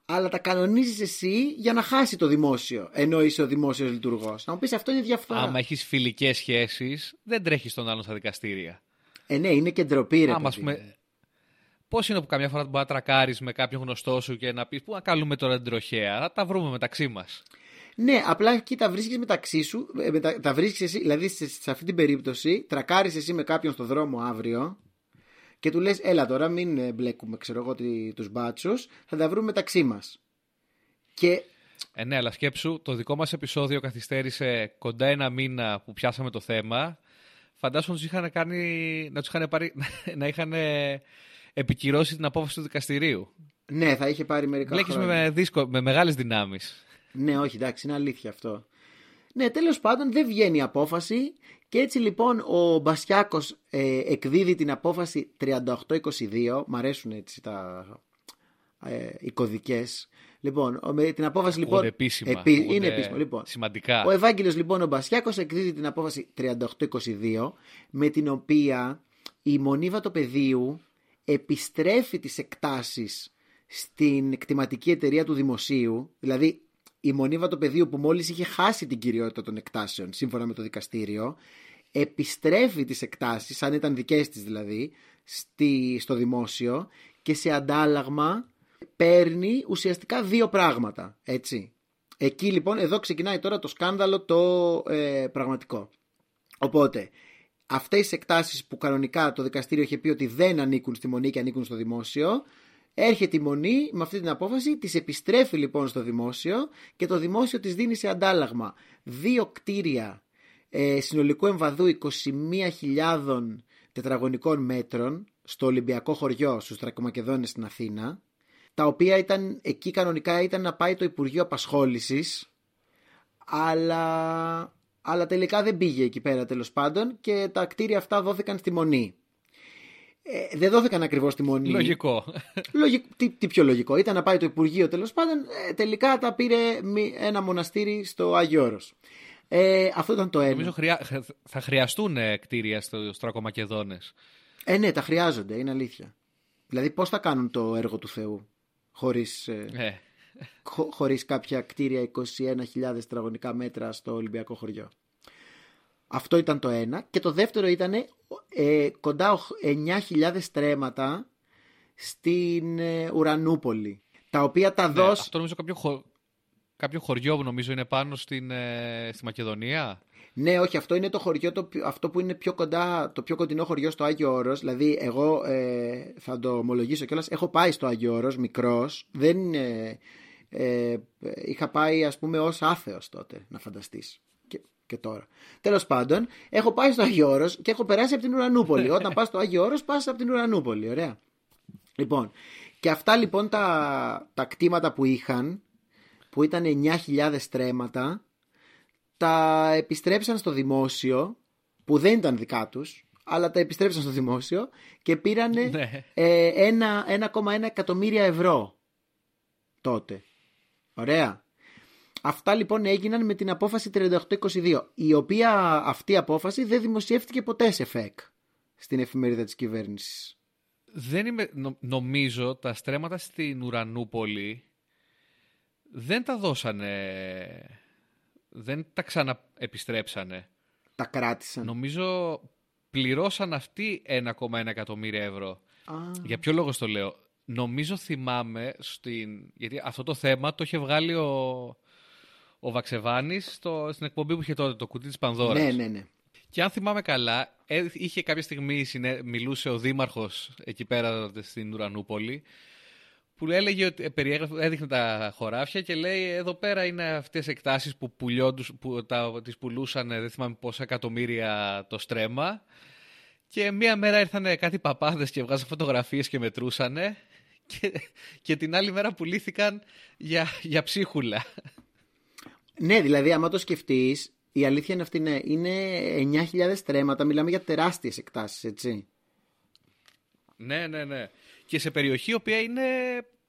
αλλά τα κανονίζεις εσύ για να χάσει το δημόσιο. Ενώ είσαι ο δημόσιος λειτουργός. Να μου πεις αυτό είναι διαφθορά. Άμα έχεις φιλικές σχέσεις, δεν τρέχεις τον άλλον στα δικαστήρια. Ε, ναι, είναι και ντροπή, ρε. Άμα, ας παιδί. πούμε, Πώς είναι που καμιά φορά μπορεί να τρακάρεις με κάποιον γνωστό σου και να πεις Πού να καλούμε τώρα την τροχέα, θα τα βρούμε μεταξύ μας. Ναι, απλά εκεί τα βρίσκεις μεταξύ σου. ε, μετα- τα βρίσκεις εσύ, δηλαδή σε, σε αυτή την περίπτωση, τρακάρεις εσύ με κάποιον στο δρόμο αύριο και του λες: Έλα τώρα, μην ε, μπλέκουμε, ξέρω εγώ, τους μπάτσους, θα τα βρούμε μεταξύ μας. Και Ε, ναι, αλλά σκέψου, το δικό μας επεισόδιο καθυστέρησε κοντά ένα μήνα που πιάσαμε το θέμα. Φαντάσου να τους είχαν κάνει. να τους είχαν πάρει. να είχαν ε, επικυρώσει την απόφαση του δικαστηρίου. ναι, θα είχε πάρει μερικά Μπλέκεις χρόνια. με, δύσκο, με μεγάλες δυνάμεις. Ναι, όχι, εντάξει, είναι αλήθεια αυτό. Ναι, τέλος πάντων δεν βγαίνει η απόφαση και έτσι λοιπόν ο Μπασιάκος ε, εκδίδει την απόφαση 38-22. Μ' αρέσουν έτσι τα ε, οι κωδικές. Λοιπόν, ο- με την απόφαση λοιπόν... Ακούγονται επίσημα. επί- ακούγονται είναι επίσημο, λοιπόν. Σημαντικά. Ο Ευάγγελος λοιπόν ο Μπασιάκος εκδίδει την απόφαση 38-22 με την οποία η Μονή Βατοπεδίου επιστρέφει τις εκτάσεις στην κτηματική εταιρεία του δημοσίου δηλαδή η Μονή Βατοπεδίου που μόλις είχε χάσει την κυριότητα των εκτάσεων σύμφωνα με το δικαστήριο επιστρέφει τις εκτάσεις σαν ήταν δικές της δηλαδή στη, στο δημόσιο και σε αντάλλαγμα παίρνει ουσιαστικά δύο πράγματα έτσι Εκεί λοιπόν, εδώ ξεκινάει τώρα το σκάνδαλο το ε, πραγματικό. Οπότε, αυτές τις εκτάσεις που κανονικά το δικαστήριο είχε πει ότι δεν ανήκουν στη Μονή και ανήκουν στο δημόσιο, έρχεται η Μονή με αυτή την απόφαση, τις επιστρέφει λοιπόν στο δημόσιο και το δημόσιο τις δίνει σε αντάλλαγμα δύο κτίρια ε, συνολικού εμβαδού 21.000 τετραγωνικών μέτρων στο Ολυμπιακό χωριό στους Τρακομακεδόνες στην Αθήνα τα οποία ήταν εκεί κανονικά ήταν να πάει το Υπουργείο Απασχόλησης αλλά, αλλά τελικά δεν πήγε εκεί πέρα τέλος πάντων και τα κτίρια αυτά δόθηκαν στη Μονή. Ε, δεν δόθηκαν ακριβώς στη Μονή. Λογικό. Λογικ- τι, τι πιο λογικό. Ήταν να πάει το Υπουργείο τέλος πάντων. Ε, τελικά τα πήρε μη- ένα μοναστήρι στο Άγιο Όρος. Ε, αυτό ήταν το ένα. Νομίζω χρειά... θα χρειαστούν ε, κτίρια στο Στρακομακεδόνες. Ε, ναι, τα χρειάζονται, είναι αλήθεια. Δηλαδή, πώς θα κάνουν το έργο του Θεού χωρίς, ε, Ε, χω- χωρίς κάποια κτίρια 21.000 τετραγωνικά μέτρα στο Ολυμπιακό χωριό; Αυτό ήταν το ένα. Και το δεύτερο ήταν ε, κοντά οχ- 9.000 στρέμματα στην ε, Ουρανούπολη. Τα οποία τα ναι, δώσ... αυτό νομίζω κάποιο, χω... κάποιο χωριό που νομίζω είναι πάνω στην, ε, στη Μακεδονία. Ναι, όχι, αυτό είναι το χωριό, το, πιο- αυτό που είναι πιο κοντά, το πιο κοντινό χωριό στο Άγιο Όρος. Δηλαδή, εγώ ε, θα το ομολογήσω κιόλας, έχω πάει στο Άγιο Όρος, μικρός. Δεν, ε, ε, είχα πάει, ας πούμε, ως άθεος τότε, να φανταστείς. Και και τώρα. Τέλος πάντων, έχω πάει στο Άγιο Όρος και έχω περάσει από την Ουρανούπολη. Όταν πας στο Άγιο Όρος, πας από την Ουρανούπολη. Ωραία. Λοιπόν, και αυτά λοιπόν τα, τα κτήματα που είχαν, που ήταν 9.000 στρέμματα, τα επιστρέψαν στο δημόσιο, που δεν ήταν δικά τους, αλλά τα επιστρέψαν στο δημόσιο και πήραν Ναι. ε, 1,1 εκατομμύρια ευρώ τότε. Ωραία. Αυτά λοιπόν έγιναν με την απόφαση 3822, η οποία αυτή η απόφαση δεν δημοσιεύτηκε ποτέ σε ΦΕΚ στην εφημερίδα της κυβέρνησης. Δεν είμαι, νο- νομίζω τα στρέμματα στην Ουρανούπολη δεν τα δώσανε, δεν τα ξαναεπιστρέψανε. Τα κράτησαν. Νομίζω πληρώσαν αυτοί 1,1 εκατομμύρια ευρώ. Α, Για ποιο λόγο στο λέω; Νομίζω θυμάμαι στην... Γιατί αυτό το θέμα το είχε βγάλει ο, ο Βαξεβάνης στο... στην εκπομπή που είχε τότε, το κουτί της Πανδώρας. ναι, ναι, ναι. Και αν θυμάμαι καλά, ε, είχε κάποια στιγμή συνέ- μιλούσε ο Δήμαρχος εκεί πέρα στην Ουρανούπολη που έλεγε ότι ε, περιέγραφε, έδειχνε τα χωράφια και λέει εδώ πέρα είναι αυτές οι εκτάσεις που, πουλιόντους, που τα, τις πουλούσαν δεν θυμάμαι πόσα εκατομμύρια το στρέμμα και μία μέρα ήρθαν κάτι παπάδες και βγάζαν φωτογραφίες και μετρούσανε και, και την άλλη μέρα πουλήθηκαν για, για ψίχουλα. Ναι, δηλαδή, άμα το σκεφτείς, η αλήθεια είναι αυτή, ναι, είναι 9.000 στρέμματα. Μιλάμε για τεράστιες εκτάσεις, έτσι. Ναι, ναι, ναι. Και σε περιοχή η οποία είναι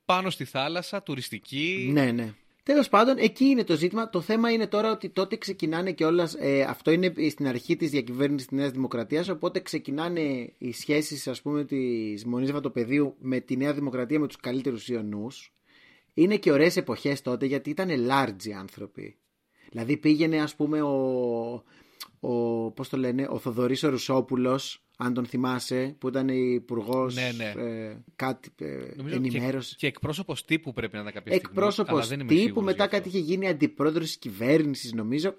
πάνω στη θάλασσα, τουριστική. Ναι, ναι. Τέλος πάντων, εκεί είναι το ζήτημα. Το θέμα είναι τώρα ότι τότε ξεκινάνε και όλα. Ε, αυτό είναι στην αρχή της διακυβέρνησης της Νέας Δημοκρατίας. Οπότε ξεκινάνε οι σχέσεις, ας πούμε, της Μονής Βατοπεδίου με τη Νέα Δημοκρατία με τους καλύτερους Ιωνούς. Είναι και ωραίες εποχές τότε γιατί ήταν large οι άνθρωποι. Δηλαδή πήγαινε, ας πούμε, ο. ο πώς το λένε, ο Θοδωρής ο Ρουσόπουλος, αν τον θυμάσαι, που ήταν υπουργός Ναι, ναι. ε, κάτι ε, Νομίζω ενημέρωσης. Και, και εκπρόσωπος τύπου πρέπει να είναι κάποια στιγμή. Εκπρόσωπος αλλά δεν είμαι τύπου, σίγουρος μετά γι' αυτό. κάτι είχε γίνει αντιπρόεδρος της κυβέρνησης, νομίζω.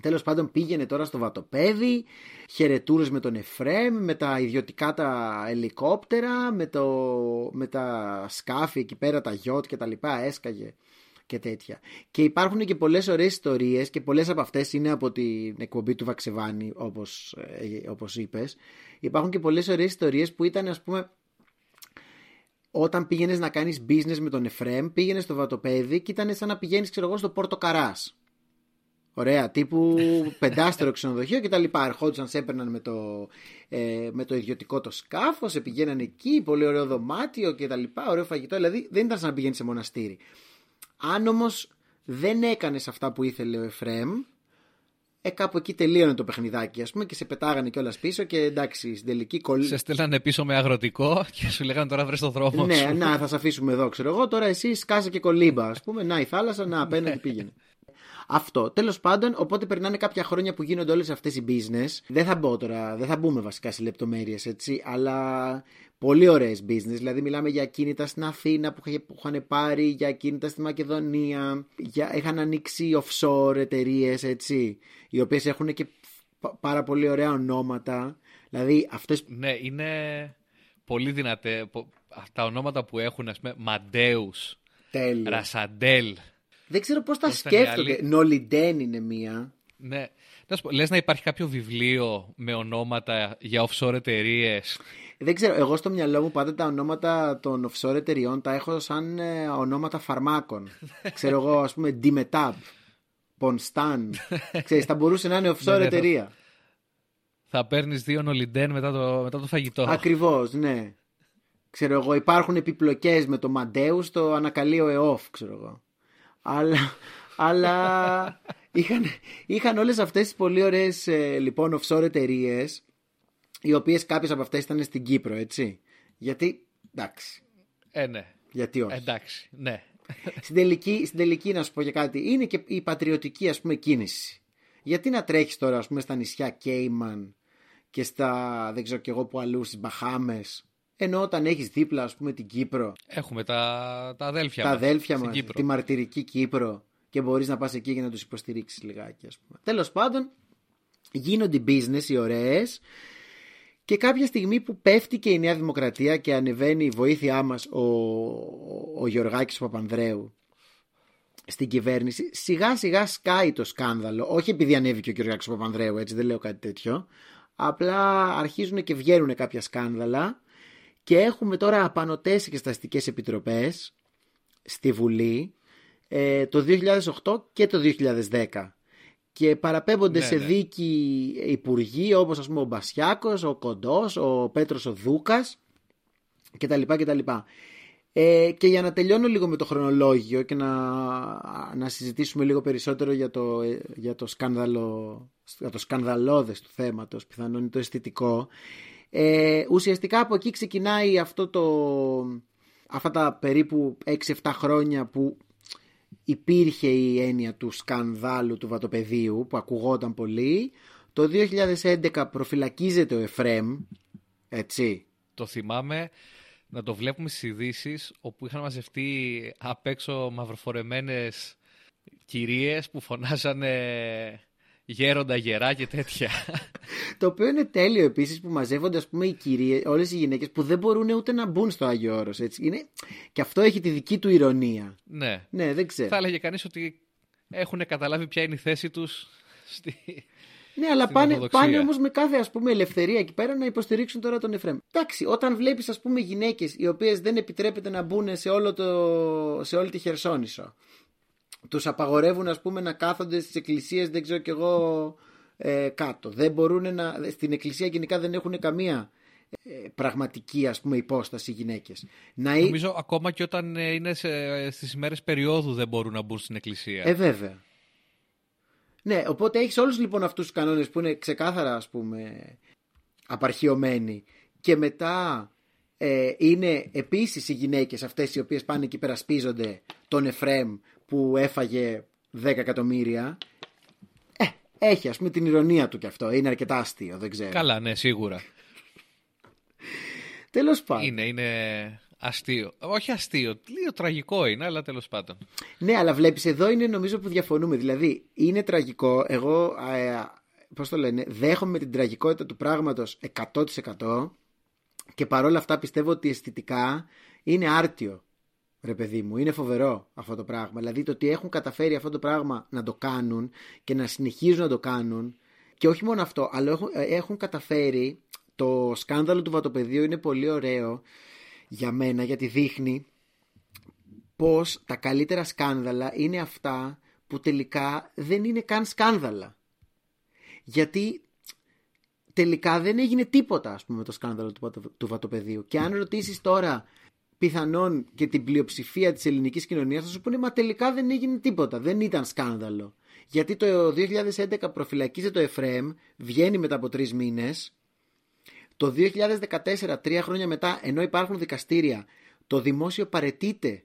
Τέλος πάντων, πήγαινε τώρα στο βατοπέδι, χαιρετούρε με τον Εφρέμ, με τα ιδιωτικά τα ελικόπτερα, με, το, με τα σκάφη εκεί πέρα, τα γιότ και τα λοιπά, έσκαγε και τέτοια. Και υπάρχουν και πολλές ωραίες ιστορίες και πολλές από αυτές είναι από την εκπομπή του Βαξεβάνη, όπως όπως είπες. Υπάρχουν και πολλές ωραίες ιστορίες που ήταν, ας πούμε, όταν πήγαινες να κάνεις business με τον Εφρέμ, πήγαινες στο βατοπέδι και ήταν σαν να πηγαίνεις, ξέρω εγώ, στο Πόρτο Καράς. Ωραία, τύπου πεντάστερο ξενοδοχείο και τα λοιπά. Ερχόντουσαν, σε έπαιρναν με το, ε, με το ιδιωτικό το σκάφος, σε πηγαίναν εκεί, πολύ ωραίο δωμάτιο και τα λοιπά, ωραίο φαγητό. Δηλαδή δεν ήταν σαν να πηγαίνεις σε μοναστήρι. Αν όμως δεν έκανες αυτά που ήθελε ο Εφρέμ, ε, κάπου εκεί τελείωνε το παιχνιδάκι, ας πούμε, και σε πετάγανε κιόλας πίσω και εντάξει, στην τελική κολλή. Σε στέλνανε πίσω με αγροτικό και σου λέγανε τώρα βρες το δρόμο Ναι, σου. να, θα σε αφήσουμε εδώ, ξέρω εγώ. Τώρα εσύ σκάσε και κολύμπα, ας πούμε. Να, η θάλασσα, να, απέναντι πήγαινε. Αυτό. Τέλος πάντων, οπότε περνάνε κάποια χρόνια που γίνονται όλες αυτές οι business. Δεν θα μπω τώρα, δεν θα μπούμε βασικά σε λεπτομέρειες, έτσι, αλλά πολύ ωραίες business. Δηλαδή, μιλάμε για ακίνητα στην Αθήνα που, είχε- που είχαν πάρει, για ακίνητα στη Μακεδονία. Για, είχαν ανοίξει offshore εταιρείες, έτσι, οι οποίες έχουν και πα- πάρα πολύ ωραία ονόματα. Δηλαδή, αυτέ Ναι, είναι πολύ δυνατέ. πο- Τα ονόματα που έχουν, ας πούμε, Μαντέους, τέλεια. Ρασαντέλ. Δεν ξέρω πώς τα Πώς ήταν οι σκέφτονται. άλλοι; Νολιντέν είναι μία. Ναι. Να σου πω, λες να υπάρχει κάποιο βιβλίο με ονόματα για offshore εταιρείες; Δεν ξέρω, εγώ στο μυαλό μου πάντα τα ονόματα των offshore εταιριών τα έχω σαν ε, ονόματα φαρμάκων. ξέρω εγώ, ας πούμε, Dimetab, Ponstan. Ξέρεις, θα μπορούσε να είναι offshore Ναι, ναι, θα- εταιρεία. Θα παίρνεις δύο νολιντέν μετά το, μετά το φαγητό. Ακριβώς, ναι. Ξέρω εγώ, υπάρχουν επιπλοκές με το Μαντέους στο ανακαλείο ΕΟΦ, ξέρω εγώ. Αλλά, αλλά είχαν, είχαν όλες αυτές τις πολύ ωραίες ε, λοιπόν offshore εταιρείες, οι οποίες κάποιες από αυτές ήταν στην Κύπρο, έτσι. Γιατί, εντάξει, Ε, ναι. γιατί όχι. Εντάξει, ναι. στην, τελική, στην τελική να σου πω για κάτι, είναι και η πατριωτική ας πούμε κίνηση. Γιατί να τρέχεις τώρα ας πούμε στα νησιά Κέιμαν και στα δεν ξέρω και εγώ που αλλού στις Μπαχάμες ενώ όταν έχεις δίπλα ας πούμε την Κύπρο Έχουμε τα, τα αδέλφια τα μας αδέλφια στην μας, Κύπρο. τη μαρτυρική Κύπρο και μπορείς να πας εκεί για να τους υποστηρίξεις λιγάκι ας πούμε. Τέλος πάντων γίνονται οι business οι ωραίες και κάποια στιγμή που πέφτει και η Νέα Δημοκρατία και ανεβαίνει η βοήθειά μας ο, ο Γιωργάκης Παπανδρέου στην κυβέρνηση, σιγά σιγά σκάει το σκάνδαλο. Όχι επειδή ανέβηκε ο Κυριάκος Παπανδρέου, έτσι δεν λέω κάτι τέτοιο. Απλά αρχίζουν και βγαίνουν κάποια σκάνδαλα και έχουμε τώρα απανοτές εξεταστικές επιτροπές στη Βουλή ε, το 2008 και το 2010 και παραπέμπονται Ναι, σε ναι. δίκη υπουργοί όπως ας πούμε ο Μπασιάκος, ο Κοντός, ο Πέτρος ο Δούκας κτλ. κτλ. Ε, και για να τελειώνω λίγο με το χρονολόγιο και να, να συζητήσουμε λίγο περισσότερο για το, ε, για το, σκάνδαλο, για το σκανδαλώδες του θέματος, πιθανόν είναι το αισθητικό. Ε, ουσιαστικά από εκεί ξεκινάει αυτό το, αυτά τα περίπου 6-7 χρόνια που υπήρχε η έννοια του σκανδάλου του βατοπεδίου που ακουγόταν πολύ. Το 2011 προφυλακίζεται ο Εφρέμ, έτσι, Το θυμάμαι να το βλέπουμε στις ειδήσεις όπου είχαν μαζευτεί απ' έξω μαυροφορεμένες κυρίες που φωνάζανε γέροντα γερά και τέτοια. Το οποίο είναι τέλειο επίσης που μαζεύονται ας πούμε, οι κυρίες, όλες οι γυναίκες που δεν μπορούν ούτε να μπουν στο Άγιο Όρος, έτσι. Είναι... Και αυτό έχει τη δική του ηρωνία. ναι. Ναι, δεν ξέρω. Θα έλεγε κανείς ότι έχουν καταλάβει ποια είναι η θέση τους στη... Ναι, αλλά στην πάνε, Ορθοδοξία. πάνε όμως με κάθε ας πούμε, ελευθερία εκεί πέρα να υποστηρίξουν τώρα τον Εφρέμ. Εντάξει, όταν βλέπεις ας πούμε γυναίκες οι οποίες δεν επιτρέπεται να μπουν σε, όλο το, σε όλη τη Χερσόνησο, τους απαγορεύουν ας πούμε να κάθονται στις εκκλησίες, δεν ξέρω κι εγώ ε, κάτω. Δεν μπορούν να. Στην εκκλησία γενικά δεν έχουν καμία ε, πραγματική ας πούμε υπόσταση οι γυναίκες. Να, ή- Νομίζω ακόμα και όταν ε, είναι σε, στις ημέρες περίοδου δεν μπορούν να μπουν στην εκκλησία. Ε, βέβαια. Ναι, οπότε έχεις όλους λοιπόν αυτούς τους κανόνες που είναι ξεκάθαρα ας πούμε απαρχιωμένοι και μετά ε, είναι επίσης οι γυναίκες αυτές οι οποίες πάνε και υπερασπίζονται τον Εφρέμ που έφαγε 10 εκατομμύρια. Ε, έχει ας πούμε την ηρωνία του κι αυτό. Είναι αρκετά αστείο, δεν ξέρω. Καλά, ναι, σίγουρα. Τέλος πάντων. Είναι, είναι αστείο. Όχι αστείο, λίγο τραγικό είναι, αλλά τέλος πάντων. Ναι, αλλά βλέπεις εδώ είναι νομίζω που διαφωνούμε. Δηλαδή, είναι τραγικό. Εγώ, ε, πώς το λένε, δέχομαι την τραγικότητα του πράγματος 100% και παρόλα αυτά πιστεύω ότι αισθητικά είναι άρτιο. Ρε παιδί μου, είναι φοβερό αυτό το πράγμα. Δηλαδή το ότι έχουν καταφέρει αυτό το πράγμα να το κάνουν και να συνεχίζουν να το κάνουν και όχι μόνο αυτό, αλλά έχουν, ε, έχουν καταφέρει το σκάνδαλο του βατοπεδίου είναι πολύ ωραίο για μένα γιατί δείχνει πως τα καλύτερα σκάνδαλα είναι αυτά που τελικά δεν είναι καν σκάνδαλα. Γιατί τελικά δεν έγινε τίποτα ας πούμε με το σκάνδαλο του, βατο- του βατοπεδίου. Και αν ρωτήσεις τώρα πιθανόν και την πλειοψηφία της ελληνικής κοινωνίας θα σου πούνε μα τελικά δεν έγινε τίποτα, δεν ήταν σκάνδαλο. Γιατί το 2011 προφυλακίζεται το Εφραίμ, βγαίνει μετά από τρεις μήνες. Το 2014, τρία χρόνια μετά, ενώ υπάρχουν δικαστήρια, το δημόσιο παρετείται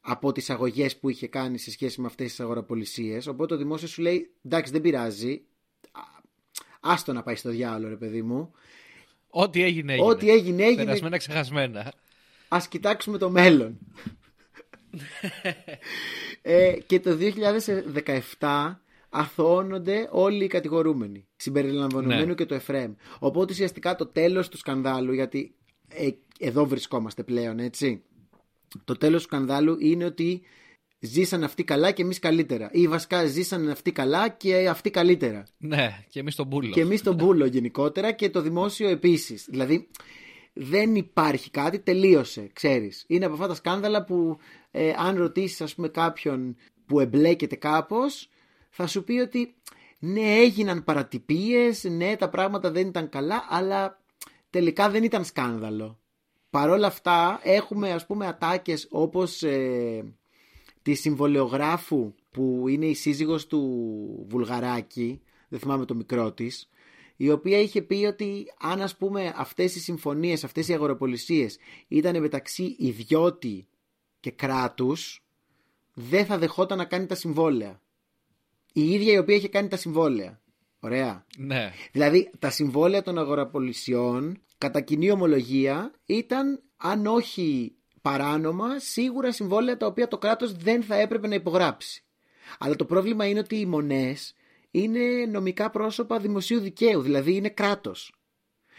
από τις αγωγές που είχε κάνει σε σχέση με αυτές τις αγοραπολισίες. Οπότε το δημόσιο σου λέει, εντάξει δεν πειράζει, Α- άστο να πάει στο διάλογο ρε παιδί μου. Ό,τι έγινε, έγινε. Ό,τι έγινε έγινε, Περασμένα ξεχασμένα. Ας κοιτάξουμε το μέλλον. ε, και το 2017 αθωώνονται όλοι οι κατηγορούμενοι, συμπεριλαμβανομένου Ναι. και το Εφρέμ. Οπότε ουσιαστικά το τέλος του σκανδάλου, γιατί ε, εδώ βρισκόμαστε πλέον, έτσι. Το τέλος του σκανδάλου είναι ότι ζήσαν αυτοί καλά και εμείς καλύτερα. Ή βασικά ζήσαν αυτοί καλά και αυτοί καλύτερα. Ναι, και εμείς τον Πούλο. Και εμείς τον πούλο γενικότερα και το δημόσιο επίσης. Δηλαδή δεν υπάρχει κάτι, τελείωσε, ξέρεις. Είναι από αυτά τα σκάνδαλα που ε, αν ρωτήσεις ας πούμε κάποιον που εμπλέκεται κάπως θα σου πει ότι ναι έγιναν παρατυπίες, ναι τα πράγματα δεν ήταν καλά αλλά τελικά δεν ήταν σκάνδαλο. Παρόλα αυτά έχουμε ας πούμε ατάκες όπως ε, τη συμβολεογράφου που είναι η σύζυγος του Βουλγαράκη, δεν θυμάμαι το μικρό της, η οποία είχε πει ότι αν ας πούμε αυτές οι συμφωνίες, αυτές οι αγοροπολισίες ήταν μεταξύ ιδιώτη και κράτους, δεν θα δεχόταν να κάνει τα συμβόλαια. Η ίδια η οποία είχε κάνει τα συμβόλαια. Ωραία. Ναι. Δηλαδή τα συμβόλαια των αγοραπολισιών κατά κοινή ομολογία ήταν αν όχι παράνομα σίγουρα συμβόλαια τα οποία το κράτος δεν θα έπρεπε να υπογράψει. Αλλά το πρόβλημα είναι ότι οι μονές είναι νομικά πρόσωπα δημοσίου δικαίου, δηλαδή είναι κράτος.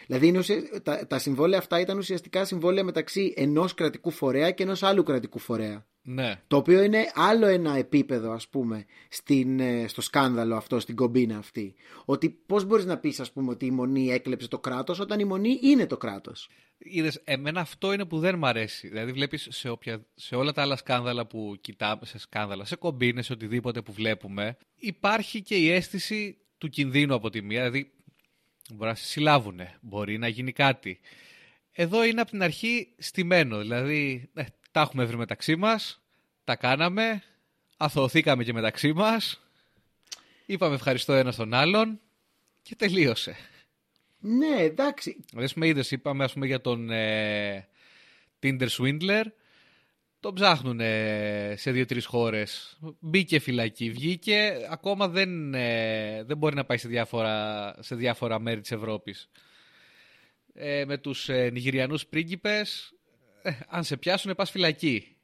Δηλαδή είναι ουσια- τα, τα συμβόλαια αυτά ήταν ουσιαστικά συμβόλαια μεταξύ ενός κρατικού φορέα και ενός άλλου κρατικού φορέα. Ναι. Το οποίο είναι άλλο ένα επίπεδο, ας πούμε, στην, ε, στο σκάνδαλο αυτό, στην κομπίνα αυτή. Ότι πώς μπορείς να πεις, ας πούμε, ότι η Μονή έκλεψε το κράτος όταν η Μονή είναι το κράτος. Είδες, εμένα αυτό είναι που δεν μ' αρέσει. Δηλαδή βλέπεις σε, όποια, σε όλα τα άλλα σκάνδαλα που κοιτάμε, σε σκάνδαλα, σε κομπίνες, σε οτιδήποτε που βλέπουμε, υπάρχει και η αίσθηση του κινδύνου από τη μία. Δηλαδή μπορείς να σε συλλάβουν, μπορεί να γίνει κάτι. Εδώ είναι από την αρχή στημένο. Δηλαδή ε, τα έχουμε βρει μεταξύ μας, τα κάναμε, αθωωθήκαμε και μεταξύ μας, είπαμε ευχαριστώ ένα στον άλλον και τελείωσε. Ναι, εντάξει. Δηλαδή, ας πούμε, είδες, είπαμε ας πούμε, για τον ε, Tinder Swindler, τον ψάχνουν ε, σε δύο-τρεις χώρες. Μπήκε φυλακή, βγήκε, ακόμα δεν, ε, δεν μπορεί να πάει σε διάφορα, σε διάφορα μέρη της Ευρώπης. Ε, με τους ε, Νιγηριανούς πρίγκιπες, ε, αν σε πιάσουν πας φυλακή.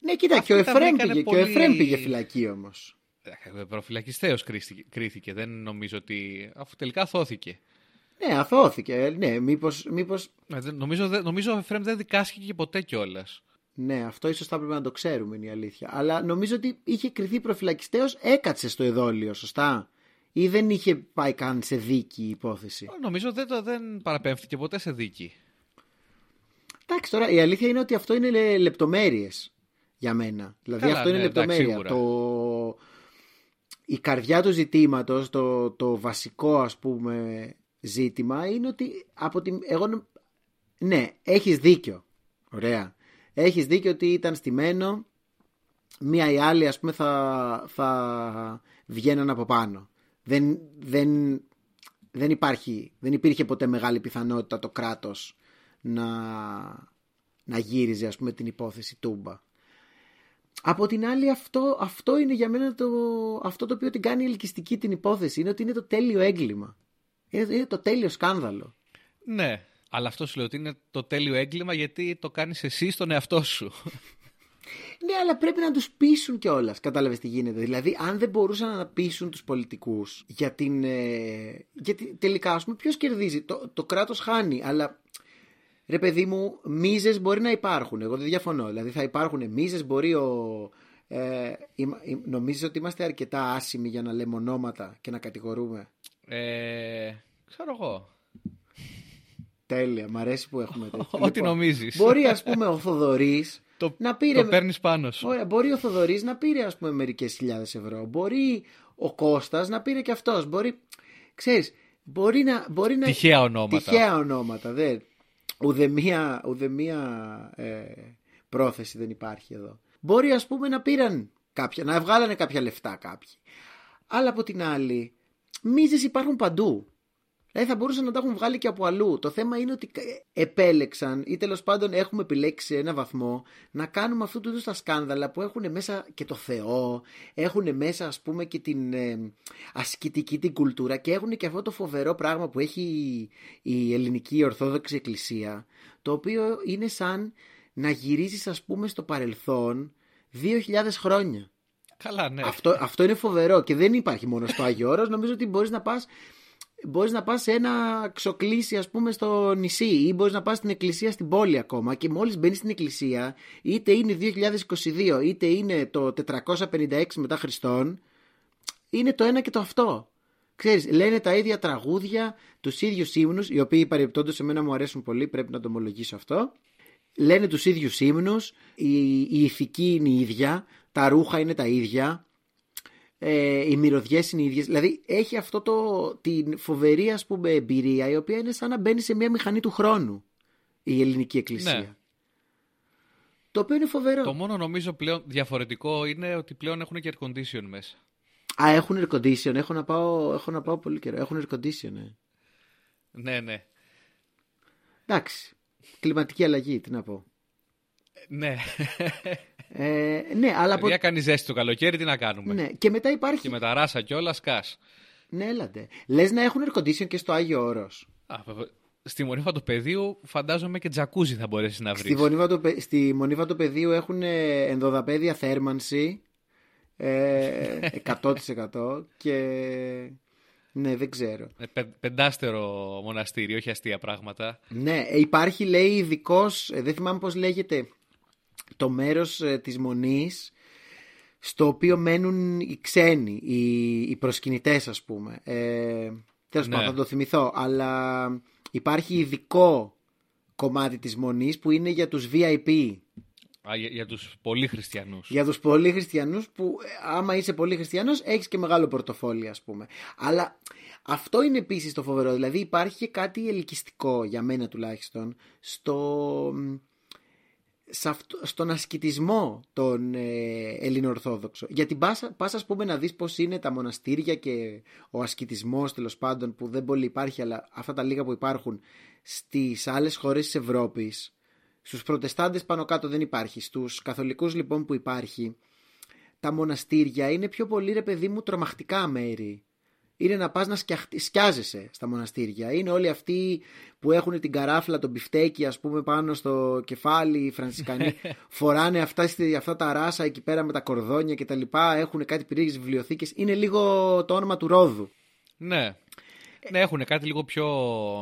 Ναι, κοίτα, Αυτό και ο τα Εφρέμ βρήκανε πήγε, και ο πολύ- Εφρέμ πήγε φυλακή όμως. Ε, Προφυλακιστέως κρίθηκε, κρίθηκε, δεν νομίζω ότι... αφού τελικά θώθηκε. Ναι, αθώθηκε. Ναι, μήπως, μήπως... Ε, δεν- Νομίζω, δεν- νομίζω ο Εφρέμ δεν δικάστηκε και ποτέ κιόλας. Ναι, αυτό ίσως θα έπρεπε να το ξέρουμε είναι η αλήθεια. Αλλά νομίζω ότι είχε κριθεί προφυλακιστέως, έκατσε στο εδόλιο, σωστά; Ή δεν είχε πάει καν σε δίκη η υπόθεση; Νομίζω δεν, το- δεν παραπέμφθηκε ποτέ σε δίκη. Εντάξει, τώρα η αλήθεια είναι ότι αυτό είναι λε, λεπτομέρειες για μένα. Δηλαδή Καλά, αυτό είναι ναι, εντάξει, λεπτομέρεια. σίγουρα. το... Η καρδιά του ζητήματος, το, το βασικό ας πούμε ζήτημα είναι ότι από την... Εγώ... νο- Ναι, έχεις δίκιο. Ωραία. Έχεις δίκιο ότι ήταν στημένο. Μία ή άλλη ας πούμε θα, θα βγαίναν από πάνω. Δεν, δεν, δεν, υπάρχει, δεν υπήρχε ποτέ μεγάλη πιθανότητα το κράτος να, να γύριζε ας πούμε την υπόθεση Τούμπα. Από την άλλη αυτό, αυτό είναι για μένα το, αυτό το οποίο την κάνει ελκυστική την υπόθεση. Είναι ότι είναι το τέλειο έγκλημα. Είναι, είναι το τέλειο σκάνδαλο. Ναι, αλλά αυτό σου λέω ότι είναι το τέλειο έγκλημα γιατί το κάνεις εσύ στον εαυτό σου. Ναι, αλλά πρέπει να τους πείσουν κιόλας. Κατάλαβες τι γίνεται. Δηλαδή, αν δεν μπορούσαν να πείσουν τους πολιτικούς για την. Ε, γιατί τελικά, ας πούμε, ποιος κερδίζει; Το, το κράτος χάνει, αλλά. Ρε παιδί μου, μίζες μπορεί να υπάρχουν. Εγώ δεν διαφωνώ. Δηλαδή θα υπάρχουν μίζες, μπορεί ο... Ε, είμα- ε, νομίζεις ότι είμαστε αρκετά άσημοι για να λέμε ονόματα και να κατηγορούμε; Ε, ξέρω εγώ. Τέλεια, μ' αρέσει που έχουμε τέτοιο. Ό,τι νομίζεις. Μπορεί ας πούμε ο Θοδωρής Το, να πήρε... το παίρνεις πάνω σου. Ωραία, μπορεί ο Θοδωρής να πήρε ας πούμε μερικές χιλιάδες ευρώ. Μπορεί ο Κώστας να πήρε και αυτός. Μπορεί, ξέρεις, μπορεί να... Μπορεί να... Τυχαία ονόματα. Τυχαία ονόματα, δεν. Ουδεμία, ουδεμία ε, πρόθεση δεν υπάρχει εδώ. Μπορεί ας πούμε να πήραν κάποια, να βγάλανε κάποια λεφτά κάποιοι. Αλλά από την άλλη, μίζες υπάρχουν παντού. Δηλαδή θα μπορούσαν να τα έχουν βγάλει και από αλλού. Το θέμα είναι ότι επέλεξαν ή τέλος πάντων έχουμε επιλέξει σε ένα βαθμό να κάνουμε αυτού του είδους τα σκάνδαλα που έχουν μέσα και το Θεό, έχουν μέσα ας πούμε και την ε, ασκητική την κουλτούρα και έχουν και αυτό το φοβερό πράγμα που έχει η, η ελληνική Ορθόδοξη Εκκλησία, το οποίο είναι σαν να γυρίζεις ας πούμε στο παρελθόν 2.000 χρόνια. Καλά, ναι. Αυτό, αυτό είναι φοβερό και δεν υπάρχει μόνο στο Άγιο Όρος. Νομίζω ότι μπορείς να πας μπορείς να πας σε ένα ξοκλήσι ας πούμε στο νησί ή μπορείς να πας στην εκκλησία στην πόλη ακόμα και μόλις μπαίνεις στην εκκλησία είτε είναι 2022 είτε είναι το 456 μετά Χριστόν είναι το ένα και το αυτό. Ξέρεις, λένε τα ίδια τραγούδια, τους ίδιους ύμνους, οι οποίοι παρεμπιπτόντως σε μένα μου αρέσουν πολύ, πρέπει να το ομολογήσω αυτό. Λένε τους ίδιους ύμνους, η, η ηθική είναι η ίδια, τα ρούχα είναι τα ίδια, ε, οι μυρωδιές είναι οι ίδιες. Δηλαδή έχει αυτό το, την φοβερή ας πούμε εμπειρία η οποία είναι σαν να μπαίνει σε μια μηχανή του χρόνου η ελληνική εκκλησία. Ναι. Το οποίο είναι φοβερό. Το μόνο νομίζω πλέον διαφορετικό είναι ότι πλέον έχουν και air condition μέσα. Α, έχουν air condition. Έχω να πάω, έχω να πάω πολύ καιρό. Έχουν air condition, ε. Ναι, ναι. Εντάξει. Κλιματική αλλαγή, τι να πω. Ναι. Ε, ναι, αλλά από... Για κάνεις ζέστη το καλοκαίρι, τι να κάνουμε; ναι. Και μετά υπάρχει. Και με τα ράσα κιόλας σκάς. Ναι, έλατε. Λες να έχουν air condition και στο Άγιο Όρος. Στη μονή φωτοπεδίου φαντάζομαι και τζακούζι θα μπορέσεις να βρεις. Στη, μονή βατοπε... στη μονή βατοπεδίου έχουν ε, ενδοδαπέδια θέρμανση ε, 100% και ναι δεν ξέρω. πεντάστερο μοναστήρι, όχι αστεία πράγματα. Ναι, ε, υπάρχει λέει ειδικός, δεν θυμάμαι πώς λέγεται, το μέρος ε, της Μονής στο οποίο μένουν οι ξένοι, οι, οι προσκυνητές ας πούμε. Ε, τέλος Ναι. πάντων θα το θυμηθώ, αλλά υπάρχει ειδικό κομμάτι της Μονής που είναι για τους VIP. Α, για, για τους πολύ χριστιανούς. Για τους πολύ χριστιανούς που ε, άμα είσαι πολύ χριστιανός έχεις και μεγάλο πορτοφόλι ας πούμε. Αλλά αυτό είναι επίσης το φοβερό. Δηλαδή υπάρχει και κάτι ελκυστικό για μένα τουλάχιστον στο, σε αυτό- στον ασκητισμό των ε, Ελληνοορθόδοξων. Γιατί πας, πας ας πούμε να δεις πώς είναι τα μοναστήρια και ο ασκητισμός τέλος πάντων που δεν πολύ υπάρχει αλλά αυτά τα λίγα που υπάρχουν στις άλλες χώρες της Ευρώπης στους προτεστάντες πάνω κάτω δεν υπάρχει. Στους καθολικούς λοιπόν που υπάρχει, τα μοναστήρια είναι πιο πολύ ρε παιδί μου τρομακτικά μέρη. Είναι να πας να σκιαχ- σκιάζεσαι στα μοναστήρια. Είναι όλοι αυτοί που έχουν την καράφλα, τον μπιφτέκι ας πούμε πάνω στο κεφάλι, οι Φρανσισκανοί. φοράνε αυτά, στη- αυτά τα ράσα εκεί πέρα με τα κορδόνια και τα λοιπά. Έχουν κάτι περίεργες βιβλιοθήκες. Είναι λίγο το όνομα του Ρόδου. Ναι. Ναι, έχουν κάτι λίγο πιο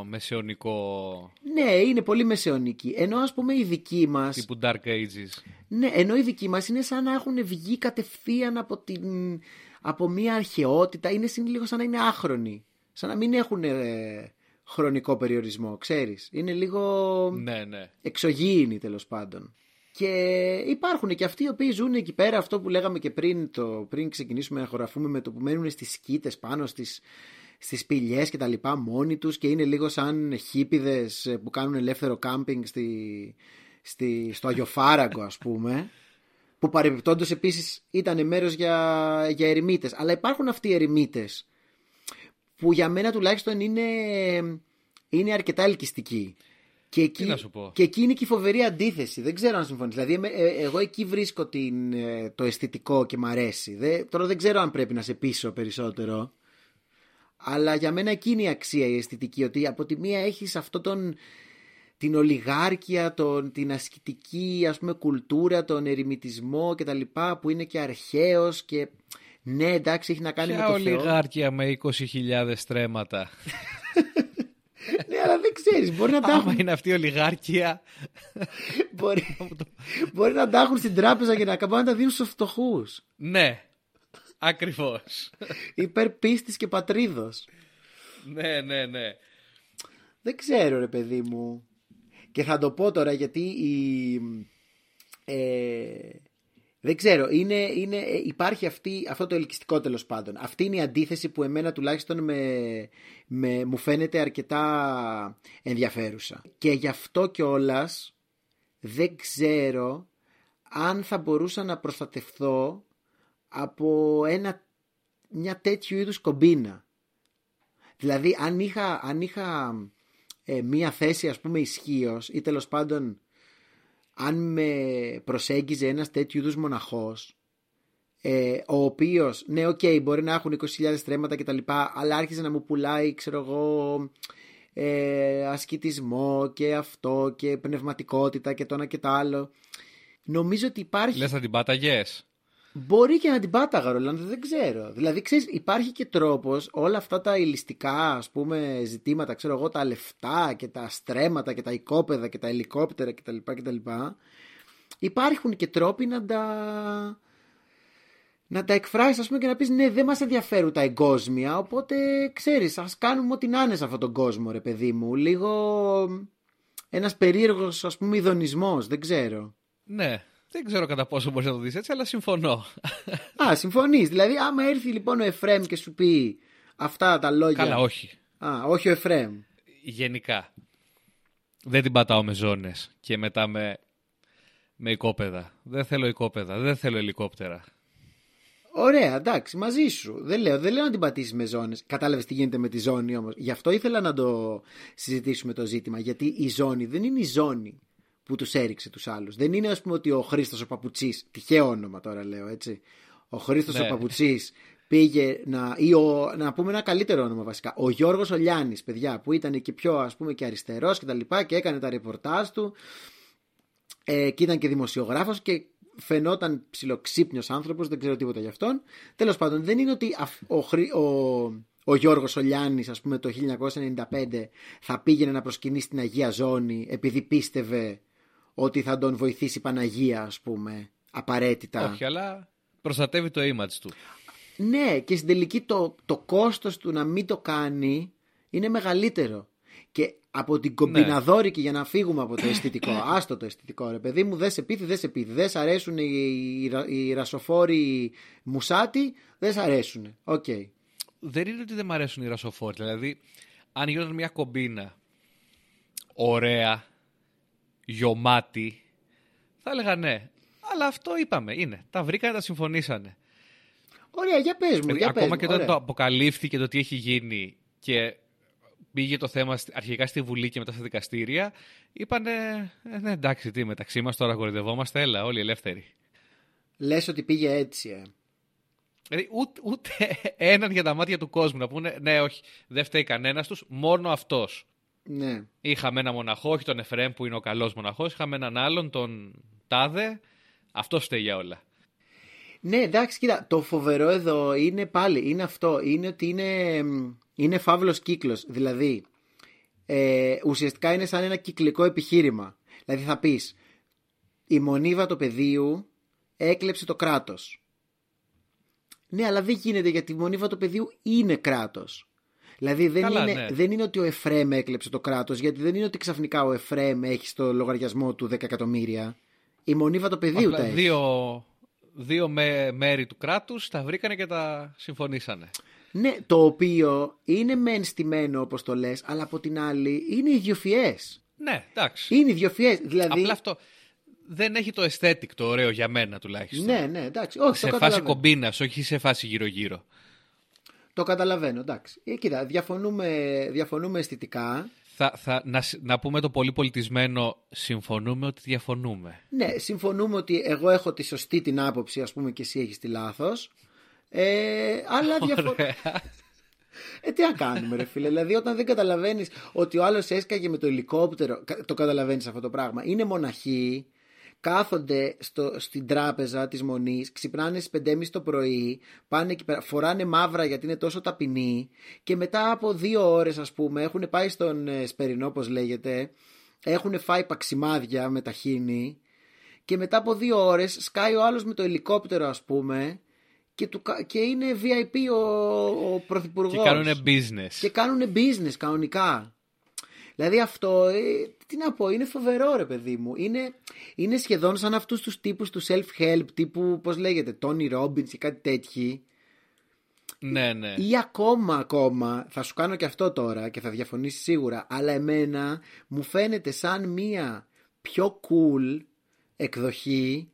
μεσαιωνικό Ναι, είναι πολύ μεσαιωνική. Ενώ ας πούμε οι δικοί μας... τύπου Dark Ages. Ναι, ενώ οι δικοί μας είναι σαν να έχουν βγει κατευθείαν από, την, από μια αρχαιότητα. Είναι συν- λίγο σαν να είναι άχρονοι. Σαν να μην έχουν ε, χρονικό περιορισμό, ξέρεις. Είναι λίγο Ναι, ναι. εξωγήινοι τέλος πάντων. Και υπάρχουν και αυτοί οι οποίοι ζουν εκεί πέρα, αυτό που λέγαμε και πριν, το, πριν ξεκινήσουμε να χωραφούμε με το που μένουν στις σκήτες πάνω στις, στις σπηλιές και τα λοιπά μόνοι τους και είναι λίγο σαν χίπιδες ε, που κάνουν ελεύθερο κάμπινγκ στη, στη, στο Αγιοφάραγκο ας πούμε που παρεμπιπτόντως επίσης ήταν μέρος για, για ερημίτες αλλά υπάρχουν αυτοί οι ερημίτες που για μένα τουλάχιστον είναι, είναι αρκετά ελκυστικοί και εκεί, να σου πω; και εκεί είναι και η φοβερή αντίθεση. Δεν ξέρω αν συμφωνείς. Δηλαδή, εμέ- ε, εγώ εκεί βρίσκω την, ε, το αισθητικό και μ' αρέσει. Δεν, τώρα δεν ξέρω αν πρέπει να σε πείσω περισσότερο. Αλλά για μένα εκείνη η αξία η αισθητική. Ότι από τη μία έχεις αυτό τον, την ολιγάρκεια, τον, την ασκητική ας πούμε κουλτούρα, τον ερημητισμό και τα λοιπά που είναι και αρχαίος και ναι εντάξει έχει να κάνει Ποια με το Θεό. ολιγάρκεια με 20.000 στρέμματα; Ναι αλλά δεν ξέρεις μπορεί να τα Άμα έχουν είναι αυτή η ολιγάρκεια. μπορεί, μπορεί να τα έχουν στην τράπεζα και να πάνε να τα δίνουν στους φτωχούς. ναι, ακριβώς. Υπέρ πίστης και πατρίδος. ναι, ναι, ναι. Δεν ξέρω ρε παιδί μου. Και θα το πω τώρα γιατί η... ε, δεν ξέρω, είναι, είναι, ε, υπάρχει αυτή, αυτό το ελκυστικό τέλος πάντων. Αυτή είναι η αντίθεση που εμένα τουλάχιστον με, με, μου φαίνεται αρκετά ενδιαφέρουσα. Και γι' αυτό κιόλας δεν ξέρω αν θα μπορούσα να προστατευθώ από ένα, μια τέτοιου είδους κομπίνα. Δηλαδή αν είχα, αν είχα ε, μία θέση ας πούμε ισχύος ή τέλος πάντων αν με προσέγγιζε ένας τέτοιου είδους μοναχός ε, ο οποίος, ναι οκ μπορεί να έχουν 20.000 στρέμματα και τα λοιπά αλλά άρχιζε να μου πουλάει ξέρω εγώ ε, ασκητισμό και αυτό και πνευματικότητα και το ένα και το άλλο νομίζω ότι υπάρχει Λες θα την πάταγες; Μπορεί και να την πάταγα, Ρολάνδο, δεν ξέρω. Δηλαδή, ξέρεις, υπάρχει και τρόπος όλα αυτά τα ηλιστικά, ας πούμε, ζητήματα, ξέρω εγώ, τα λεφτά και τα στρέμματα και τα οικόπεδα και τα ελικόπτερα κτλ. κτλ. Υπάρχουν και τρόποι να τα να τα εκφράσεις ας πούμε και να πεις ναι δεν μας ενδιαφέρουν τα εγκόσμια οπότε ξέρεις ας κάνουμε ό,τι να είναι σε αυτόν τον κόσμο ρε παιδί μου λίγο ένας περίεργος ας πούμε ειδονισμός δεν ξέρω Ναι, δεν ξέρω κατά πόσο μπορείς να το δεις έτσι, αλλά συμφωνώ. Α, συμφωνείς. Δηλαδή, άμα έρθει λοιπόν ο Εφρέμ και σου πει αυτά τα λόγια. Καλά, όχι. Α, όχι ο Εφρέμ. Γενικά. Δεν την πατάω με ζώνες και μετά με, με οικόπεδα. Δεν θέλω οικόπεδα, δεν θέλω ελικόπτερα. Ωραία, εντάξει, μαζί σου. Δεν λέω, δεν λέω να την πατήσεις με ζώνες. Κατάλαβες τι γίνεται με τη ζώνη όμως. Γι' αυτό ήθελα να το συζητήσουμε το ζήτημα. Γιατί η ζώνη δεν είναι η ζώνη που τους έριξε τους άλλους. Δεν είναι, ας πούμε, ότι ο Χρήστος ο Παπουτσής. Τυχαίο όνομα τώρα λέω, έτσι. Ο Χρήστος Ναι. ο Παπουτσής πήγε να. ή ο, να πούμε ένα καλύτερο όνομα βασικά. Ο Γιώργος Ολιάνης, παιδιά, που ήταν και πιο ας πούμε και αριστερός και τα λοιπά και έκανε τα ρεπορτάζ του ε, και ήταν και δημοσιογράφος και φαινόταν ψιλοξύπνιος άνθρωπος, δεν ξέρω τίποτα γι' αυτόν. Τέλος πάντων, δεν είναι ότι αφ- ο, Χρή- ο, ο Γιώργος Ολιάνης, ας πούμε, το 1995 θα πήγαινε να προσκυνήσει στην Αγία Ζώνη επειδή πίστευε ότι θα τον βοηθήσει η Παναγία, ας πούμε, απαραίτητα. Όχι, αλλά προστατεύει το image του. Ναι, και στην τελική το, το κόστος του να μην το κάνει είναι μεγαλύτερο. Και από την κομπιναδόρικη για να φύγουμε από το αισθητικό. Άστο το αισθητικό, ρε παιδί μου, δεν σε πείθει, δεν σε πείθει. Δεν σ' αρέσουν οι, οι, οι ρασοφόροι μουσάτοι, δεν σ' αρέσουν. Οκ. Δεν είναι ότι δεν μ' αρέσουν οι ρασοφόροι. Δηλαδή, αν γινόταν μια κομπίνα ωραία, γιομάτη, θα έλεγα ναι. Αλλά αυτό είπαμε, είναι. Τα βρήκανε, τα συμφωνήσανε. Ωραία, για πες μου, Δηλαδή, για πες ακόμα μου, και όταν ωραία. το αποκαλύφθηκε το τι έχει γίνει και πήγε το θέμα στη- αρχικά στη Βουλή και μετά στα δικαστήρια, είπανε ε, ναι εντάξει τι μεταξύ μας τώρα κοροϊδευόμαστε, έλα όλοι ελεύθεροι. Λες ότι πήγε έτσι, ε. Δηλαδή ούτε, ούτε έναν για τα μάτια του κόσμου να πούνε ναι όχι δεν φταίει κανένας τους, μόνο αυτός. Ναι. Είχαμε ένα μοναχό, όχι τον Εφρέμ που είναι ο καλός μοναχός, είχαμε έναν άλλον, τον Τάδε, αυτός φταίει για όλα. Ναι, εντάξει, κοίτα, το φοβερό εδώ είναι πάλι, είναι αυτό, είναι ότι είναι, μ, είναι φαύλος κύκλος, δηλαδή ε, ουσιαστικά είναι σαν ένα κυκλικό επιχείρημα. Δηλαδή θα πεις, η μονίβα του πεδίου έκλεψε το κράτος. Ναι, αλλά δεν γίνεται γιατί η μονίβα του πεδίου είναι κράτος. Δηλαδή δεν, Καλά, είναι, ναι. δεν είναι ότι ο Εφρέμ έκλεψε το κράτος, γιατί δεν είναι ότι ξαφνικά ο Εφρέμ έχει στο λογαριασμό του 10 εκατομμύρια. Η μονίβα του πεδίου Απλά τα έχει. δύο, δύο με, μέρη του κράτους τα βρήκανε και τα συμφωνήσανε. Ναι, το οποίο είναι μεν στημένο όπως το λες, αλλά από την άλλη είναι ιδιοφιές. Ναι, εντάξει. Είναι ιδιοφιές, δηλαδή... Απλά αυτό δεν έχει το aesthetic το ωραίο για μένα τουλάχιστον. Ναι, ναι, εντάξει, όχι, σε το φάση καταλαβαίνω. κομπίνας, όχι σε φάση γύρω-γύρω. Το καταλαβαίνω, εντάξει. Ε, κοίτα, διαφωνούμε, διαφωνούμε αισθητικά. Θα, θα, να, σ- να πούμε το πολύ πολιτισμένο συμφωνούμε ότι διαφωνούμε. Ναι, συμφωνούμε ότι εγώ έχω τη σωστή την άποψη, ας πούμε, και εσύ έχεις τη λάθος. Ε, αλλά διαφωνούμε. Ε, τι να κάνουμε, ρε φίλε. Δηλαδή, όταν δεν καταλαβαίνεις ότι ο άλλος έσκαγε με το ελικόπτερο. κα- Το καταλαβαίνεις αυτό το πράγμα. Είναι μοναχοί, κάθονται στο, στην τράπεζα της Μονής, ξυπνάνε στις 5.30 το πρωί, πάνε εκεί πέρα, φοράνε μαύρα γιατί είναι τόσο ταπεινοί και μετά από δύο ώρες, ας πούμε, έχουν πάει στον ε, Σπερινό, όπω λέγεται, έχουν φάει παξιμάδια με ταχύνη και μετά από δύο ώρες σκάει ο άλλος με το ελικόπτερο ας πούμε και, του, κα- και είναι VIP ο, ο πρωθυπουργός. Και κάνουν business. Και κάνουν business κανονικά. Δηλαδή αυτό, ε, τι να πω, είναι φοβερό ρε παιδί μου. Είναι, είναι σχεδόν σαν αυτούς τους τύπους του self-help, τύπου, πώς λέγεται, Tony Robbins ή κάτι τέτοιοι. Ναι, ναι. Ή ακόμα, ακόμα, θα σου κάνω και αυτό τώρα και θα διαφωνήσεις σίγουρα, αλλά εμένα μου φαίνεται σαν μία πιο cool εκδοχή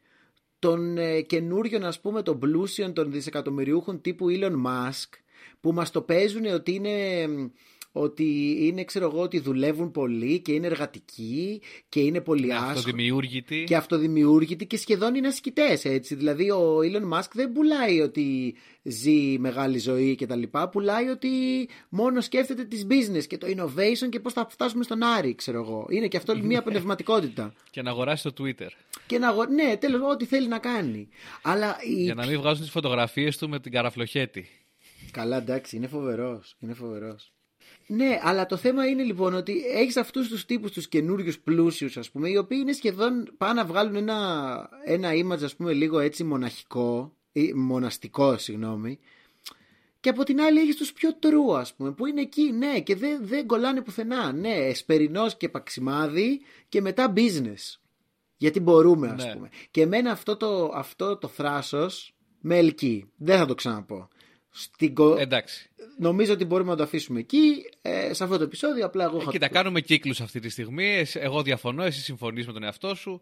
των ε, καινούριων, ας πούμε, των πλούσιων, των δισεκατομμυριούχων τύπου Elon Musk, που μας το παίζουν ότι είναι, ότι είναι, ξέρω εγώ, ότι δουλεύουν πολύ και είναι εργατικοί και είναι πολύ Ναι, άσχολοι αυτοδημιούργητη. και αυτοδημιούργητοι και σχεδόν είναι ασκητές έτσι. Δηλαδή ο Elon Musk δεν πουλάει ότι ζει μεγάλη ζωή και τα λοιπά. Πουλάει ότι μόνο σκέφτεται τις business και το innovation και πώς θα φτάσουμε στον Άρη, ξέρω εγώ. Είναι και αυτό μια πνευματικότητα. Και να αγοράσει το Twitter. και να, αγο- ναι, τέλος ό,τι θέλει να κάνει. Αλλά η... Για να μην βγάζουν τις φωτογραφίες του με την καραφλοχέτη. Καλά, εντάξει, είναι φοβερός. Είναι φοβερός. Ναι, αλλά το θέμα είναι λοιπόν ότι έχεις αυτούς τους τύπους τους καινούριους πλούσιους, ας πούμε, οι οποίοι είναι σχεδόν πάνε να βγάλουν ένα, ένα image, ας πούμε, λίγο έτσι μοναχικό, ή μοναστικό, συγγνώμη. Και από την άλλη έχεις τους πιο τρού, ας πούμε, που είναι εκεί, ναι, και δεν, δεν κολλάνε πουθενά. Ναι, εσπερινός και παξιμάδι και μετά business. Γιατί μπορούμε, ας Ναι. πούμε. Και εμένα αυτό το, αυτό το θράσος με ελκύει. Δεν θα το ξαναπώ. Στην κο- Εντάξει. Νομίζω ότι μπορούμε να το αφήσουμε εκεί. Ε, σε αυτό το επεισόδιο απλά εγώ Ε, είχα... κοίτα, κάνουμε κύκλους αυτή τη στιγμή. Εσύ- Εγώ διαφωνώ, εσύ συμφωνείς με τον εαυτό σου.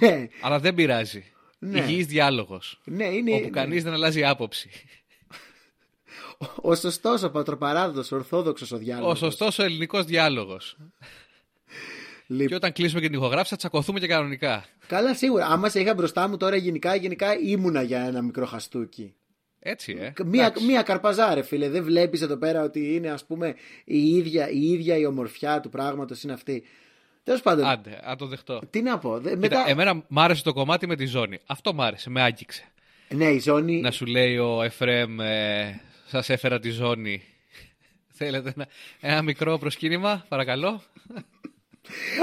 ναι, Αλλά δεν πειράζει. Ναι. Υγιής διάλογος. ναι, είναι Όπου ναι. κανείς δεν αλλάζει άποψη. ο σωστός, ο πατροπαράδοτος, ο ορθόδοξος ο διάλογος. Ο σωστός ο ελληνικός διάλογος. Λοιπόν, Και όταν κλείσουμε και την ηχογράφηση θα τσακωθούμε και κανονικά. Καλά, σίγουρα. Άμα σε είχα μπροστά μου τώρα, γενικά, γενικά ήμουνα για ένα μικρό χαστούκι. Έτσι, ε. Μία, Εντάξει. μία καρπαζά, ρε φίλε. Δεν βλέπεις εδώ πέρα ότι είναι, ας πούμε, η ίδια, η ίδια η ομορφιά του πράγματος είναι αυτή. Τέλος πάντων, Άντε, αν το δεχτώ. τι να πω. δε- Κοίτα, μετά... εμένα μ' άρεσε το κομμάτι με τη ζώνη. Αυτό μ' άρεσε, με άγγιξε. Ναι, η ζώνη. Να σου λέει ο Εφρέμ, ε, σας έφερα τη ζώνη. Θέλετε ένα, ένα μικρό προσκύνημα, παρακαλώ;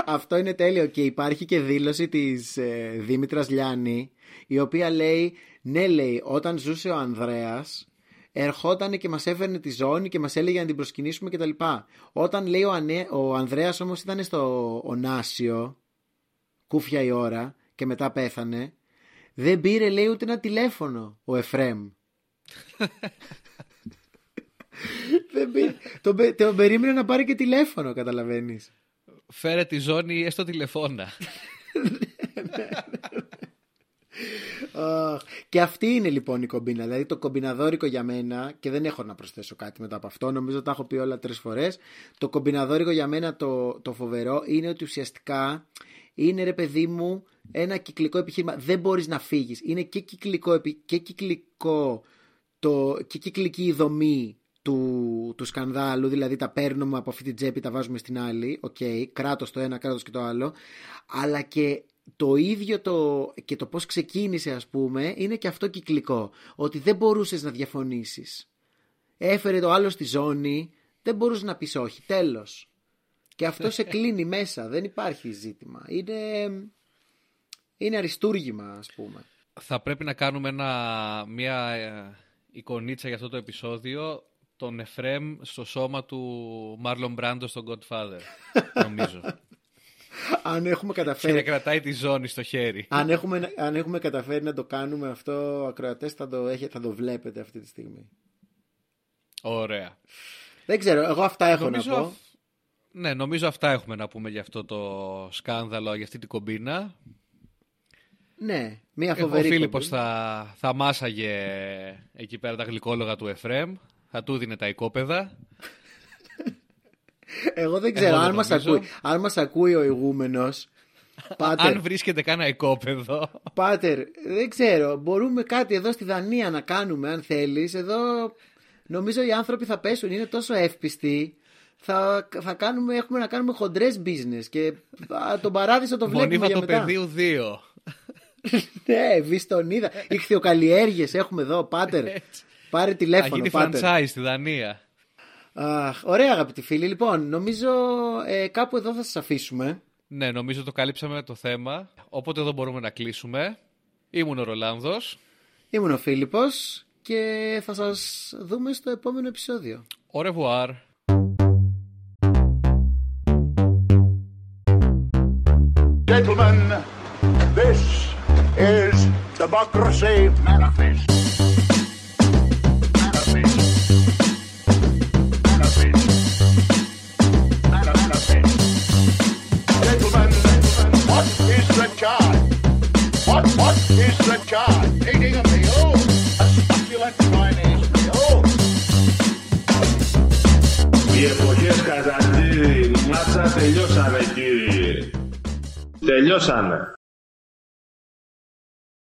Αυτό είναι τέλειο και υπάρχει και δήλωση της ε, Δήμητρας Λιάννη η οποία λέει ναι λέει όταν ζούσε ο Ανδρέας ερχόταν και μας έφερνε τη ζώνη και μας έλεγε να την προσκυνήσουμε κτλ. Όταν λέει ο, Ανέ, ο Ανδρέας όμως ήταν στο Ονάσιο κούφια η ώρα και μετά πέθανε δεν πήρε λέει ούτε ένα τηλέφωνο ο Εφρέμ. δεν πήρε. Τον, πε- τον περίμενε να πάρει και τηλέφωνο καταλαβαίνεις. Φέρε τη ζώνη έστω τηλεφώνα. Αχ, και αυτή είναι λοιπόν η κομπίνα. Δηλαδή το κομπιναδόρικο για μένα, και δεν έχω να προσθέσω κάτι μετά από αυτό, νομίζω τα έχω πει όλα τρεις φορές. Το κομπιναδόρικο για μένα το, το φοβερό είναι ότι ουσιαστικά είναι ρε παιδί μου ένα κυκλικό επιχείρημα. Δεν μπορείς να φύγεις. Είναι και κυκλικό, επι- και κυκλικό το, και κυκλική η δομή του, του σκανδάλου, δηλαδή τα παίρνουμε από αυτή την τσέπη, τα βάζουμε στην άλλη, οκ, κράτος το ένα, κράτος και το άλλο, αλλά και το ίδιο το, και το πώς ξεκίνησε ας πούμε είναι και αυτό κυκλικό, ότι δεν μπορούσες να διαφωνήσεις. Έφερε ο άλλος τη ζώνη, δεν μπορούσες να πεις όχι, τέλος. Και αυτό σε κλείνει μέσα, δεν υπάρχει ζήτημα. Είναι, είναι αριστούργημα ας πούμε. Θα πρέπει να κάνουμε ένα, μια ε, εικονίτσα για αυτό το επεισόδιο τον Εφρέμ στο σώμα του Μάρλον Μπράντο στον Godfather, νομίζω. Αν έχουμε και να καταφέρει κρατάει τη ζώνη στο χέρι. αν έχουμε, αν έχουμε καταφέρει να το κάνουμε αυτό, ακροατές θα το, έχετε, θα το βλέπετε αυτή τη στιγμή. Ωραία. Δεν ξέρω, εγώ αυτά έχω Νομίζω να πω. αυ- Ναι, νομίζω αυτά έχουμε να πούμε για αυτό το σκάνδαλο, για αυτή την κομπίνα. Ναι, μια Ο φοβερή Φίλιππος κομπίνα. θα, θα μάσαγε εκεί πέρα τα γλυκόλογα του Εφρέμ, θα του δίνε τα οικόπεδα. Εγώ δεν ξέρω, Εγώ αν δεν μας, νομίζω. ακούει, αν μας ακούει ο ηγούμενος, Πάτερ, Αν βρίσκεται κανένα οικόπεδο. Πάτερ, δεν ξέρω, μπορούμε κάτι εδώ στη Δανία να κάνουμε αν θέλεις. Εδώ νομίζω οι άνθρωποι θα πέσουν, είναι τόσο εύπιστοι. Θα, θα κάνουμε, έχουμε να κάνουμε χοντρές business και α, τον παράδεισο το βλέπουμε Μονίβα για το μετά. πεδίου 2. ναι, βιστονίδα. Ιχθυοκαλλιέργειες έχουμε εδώ, Πάτερ. Έτσι. Πάρε Θα τηλέφωνο, γίνει Πάτερ. franchise στη Δανία. Αχ, ωραία αγαπητοί φίλοι. Λοιπόν, νομίζω ε, κάπου εδώ θα σας αφήσουμε. Ναι, νομίζω το καλύψαμε το θέμα. Οπότε εδώ μπορούμε να κλείσουμε. Ήμουν ο Ρολάνδος. Ήμουν ο Φίλιππος και θα σας δούμε στο επόμενο επεισόδιο. Au revoir. Gentlemen, this is Democracy Manifest. Manifest. Is the charge? Eating a meal? A succulent Chinese meal? Οι εποχές Καζαντήρη, μάτσα τελειώσανε κύριε. Τελειώσανε.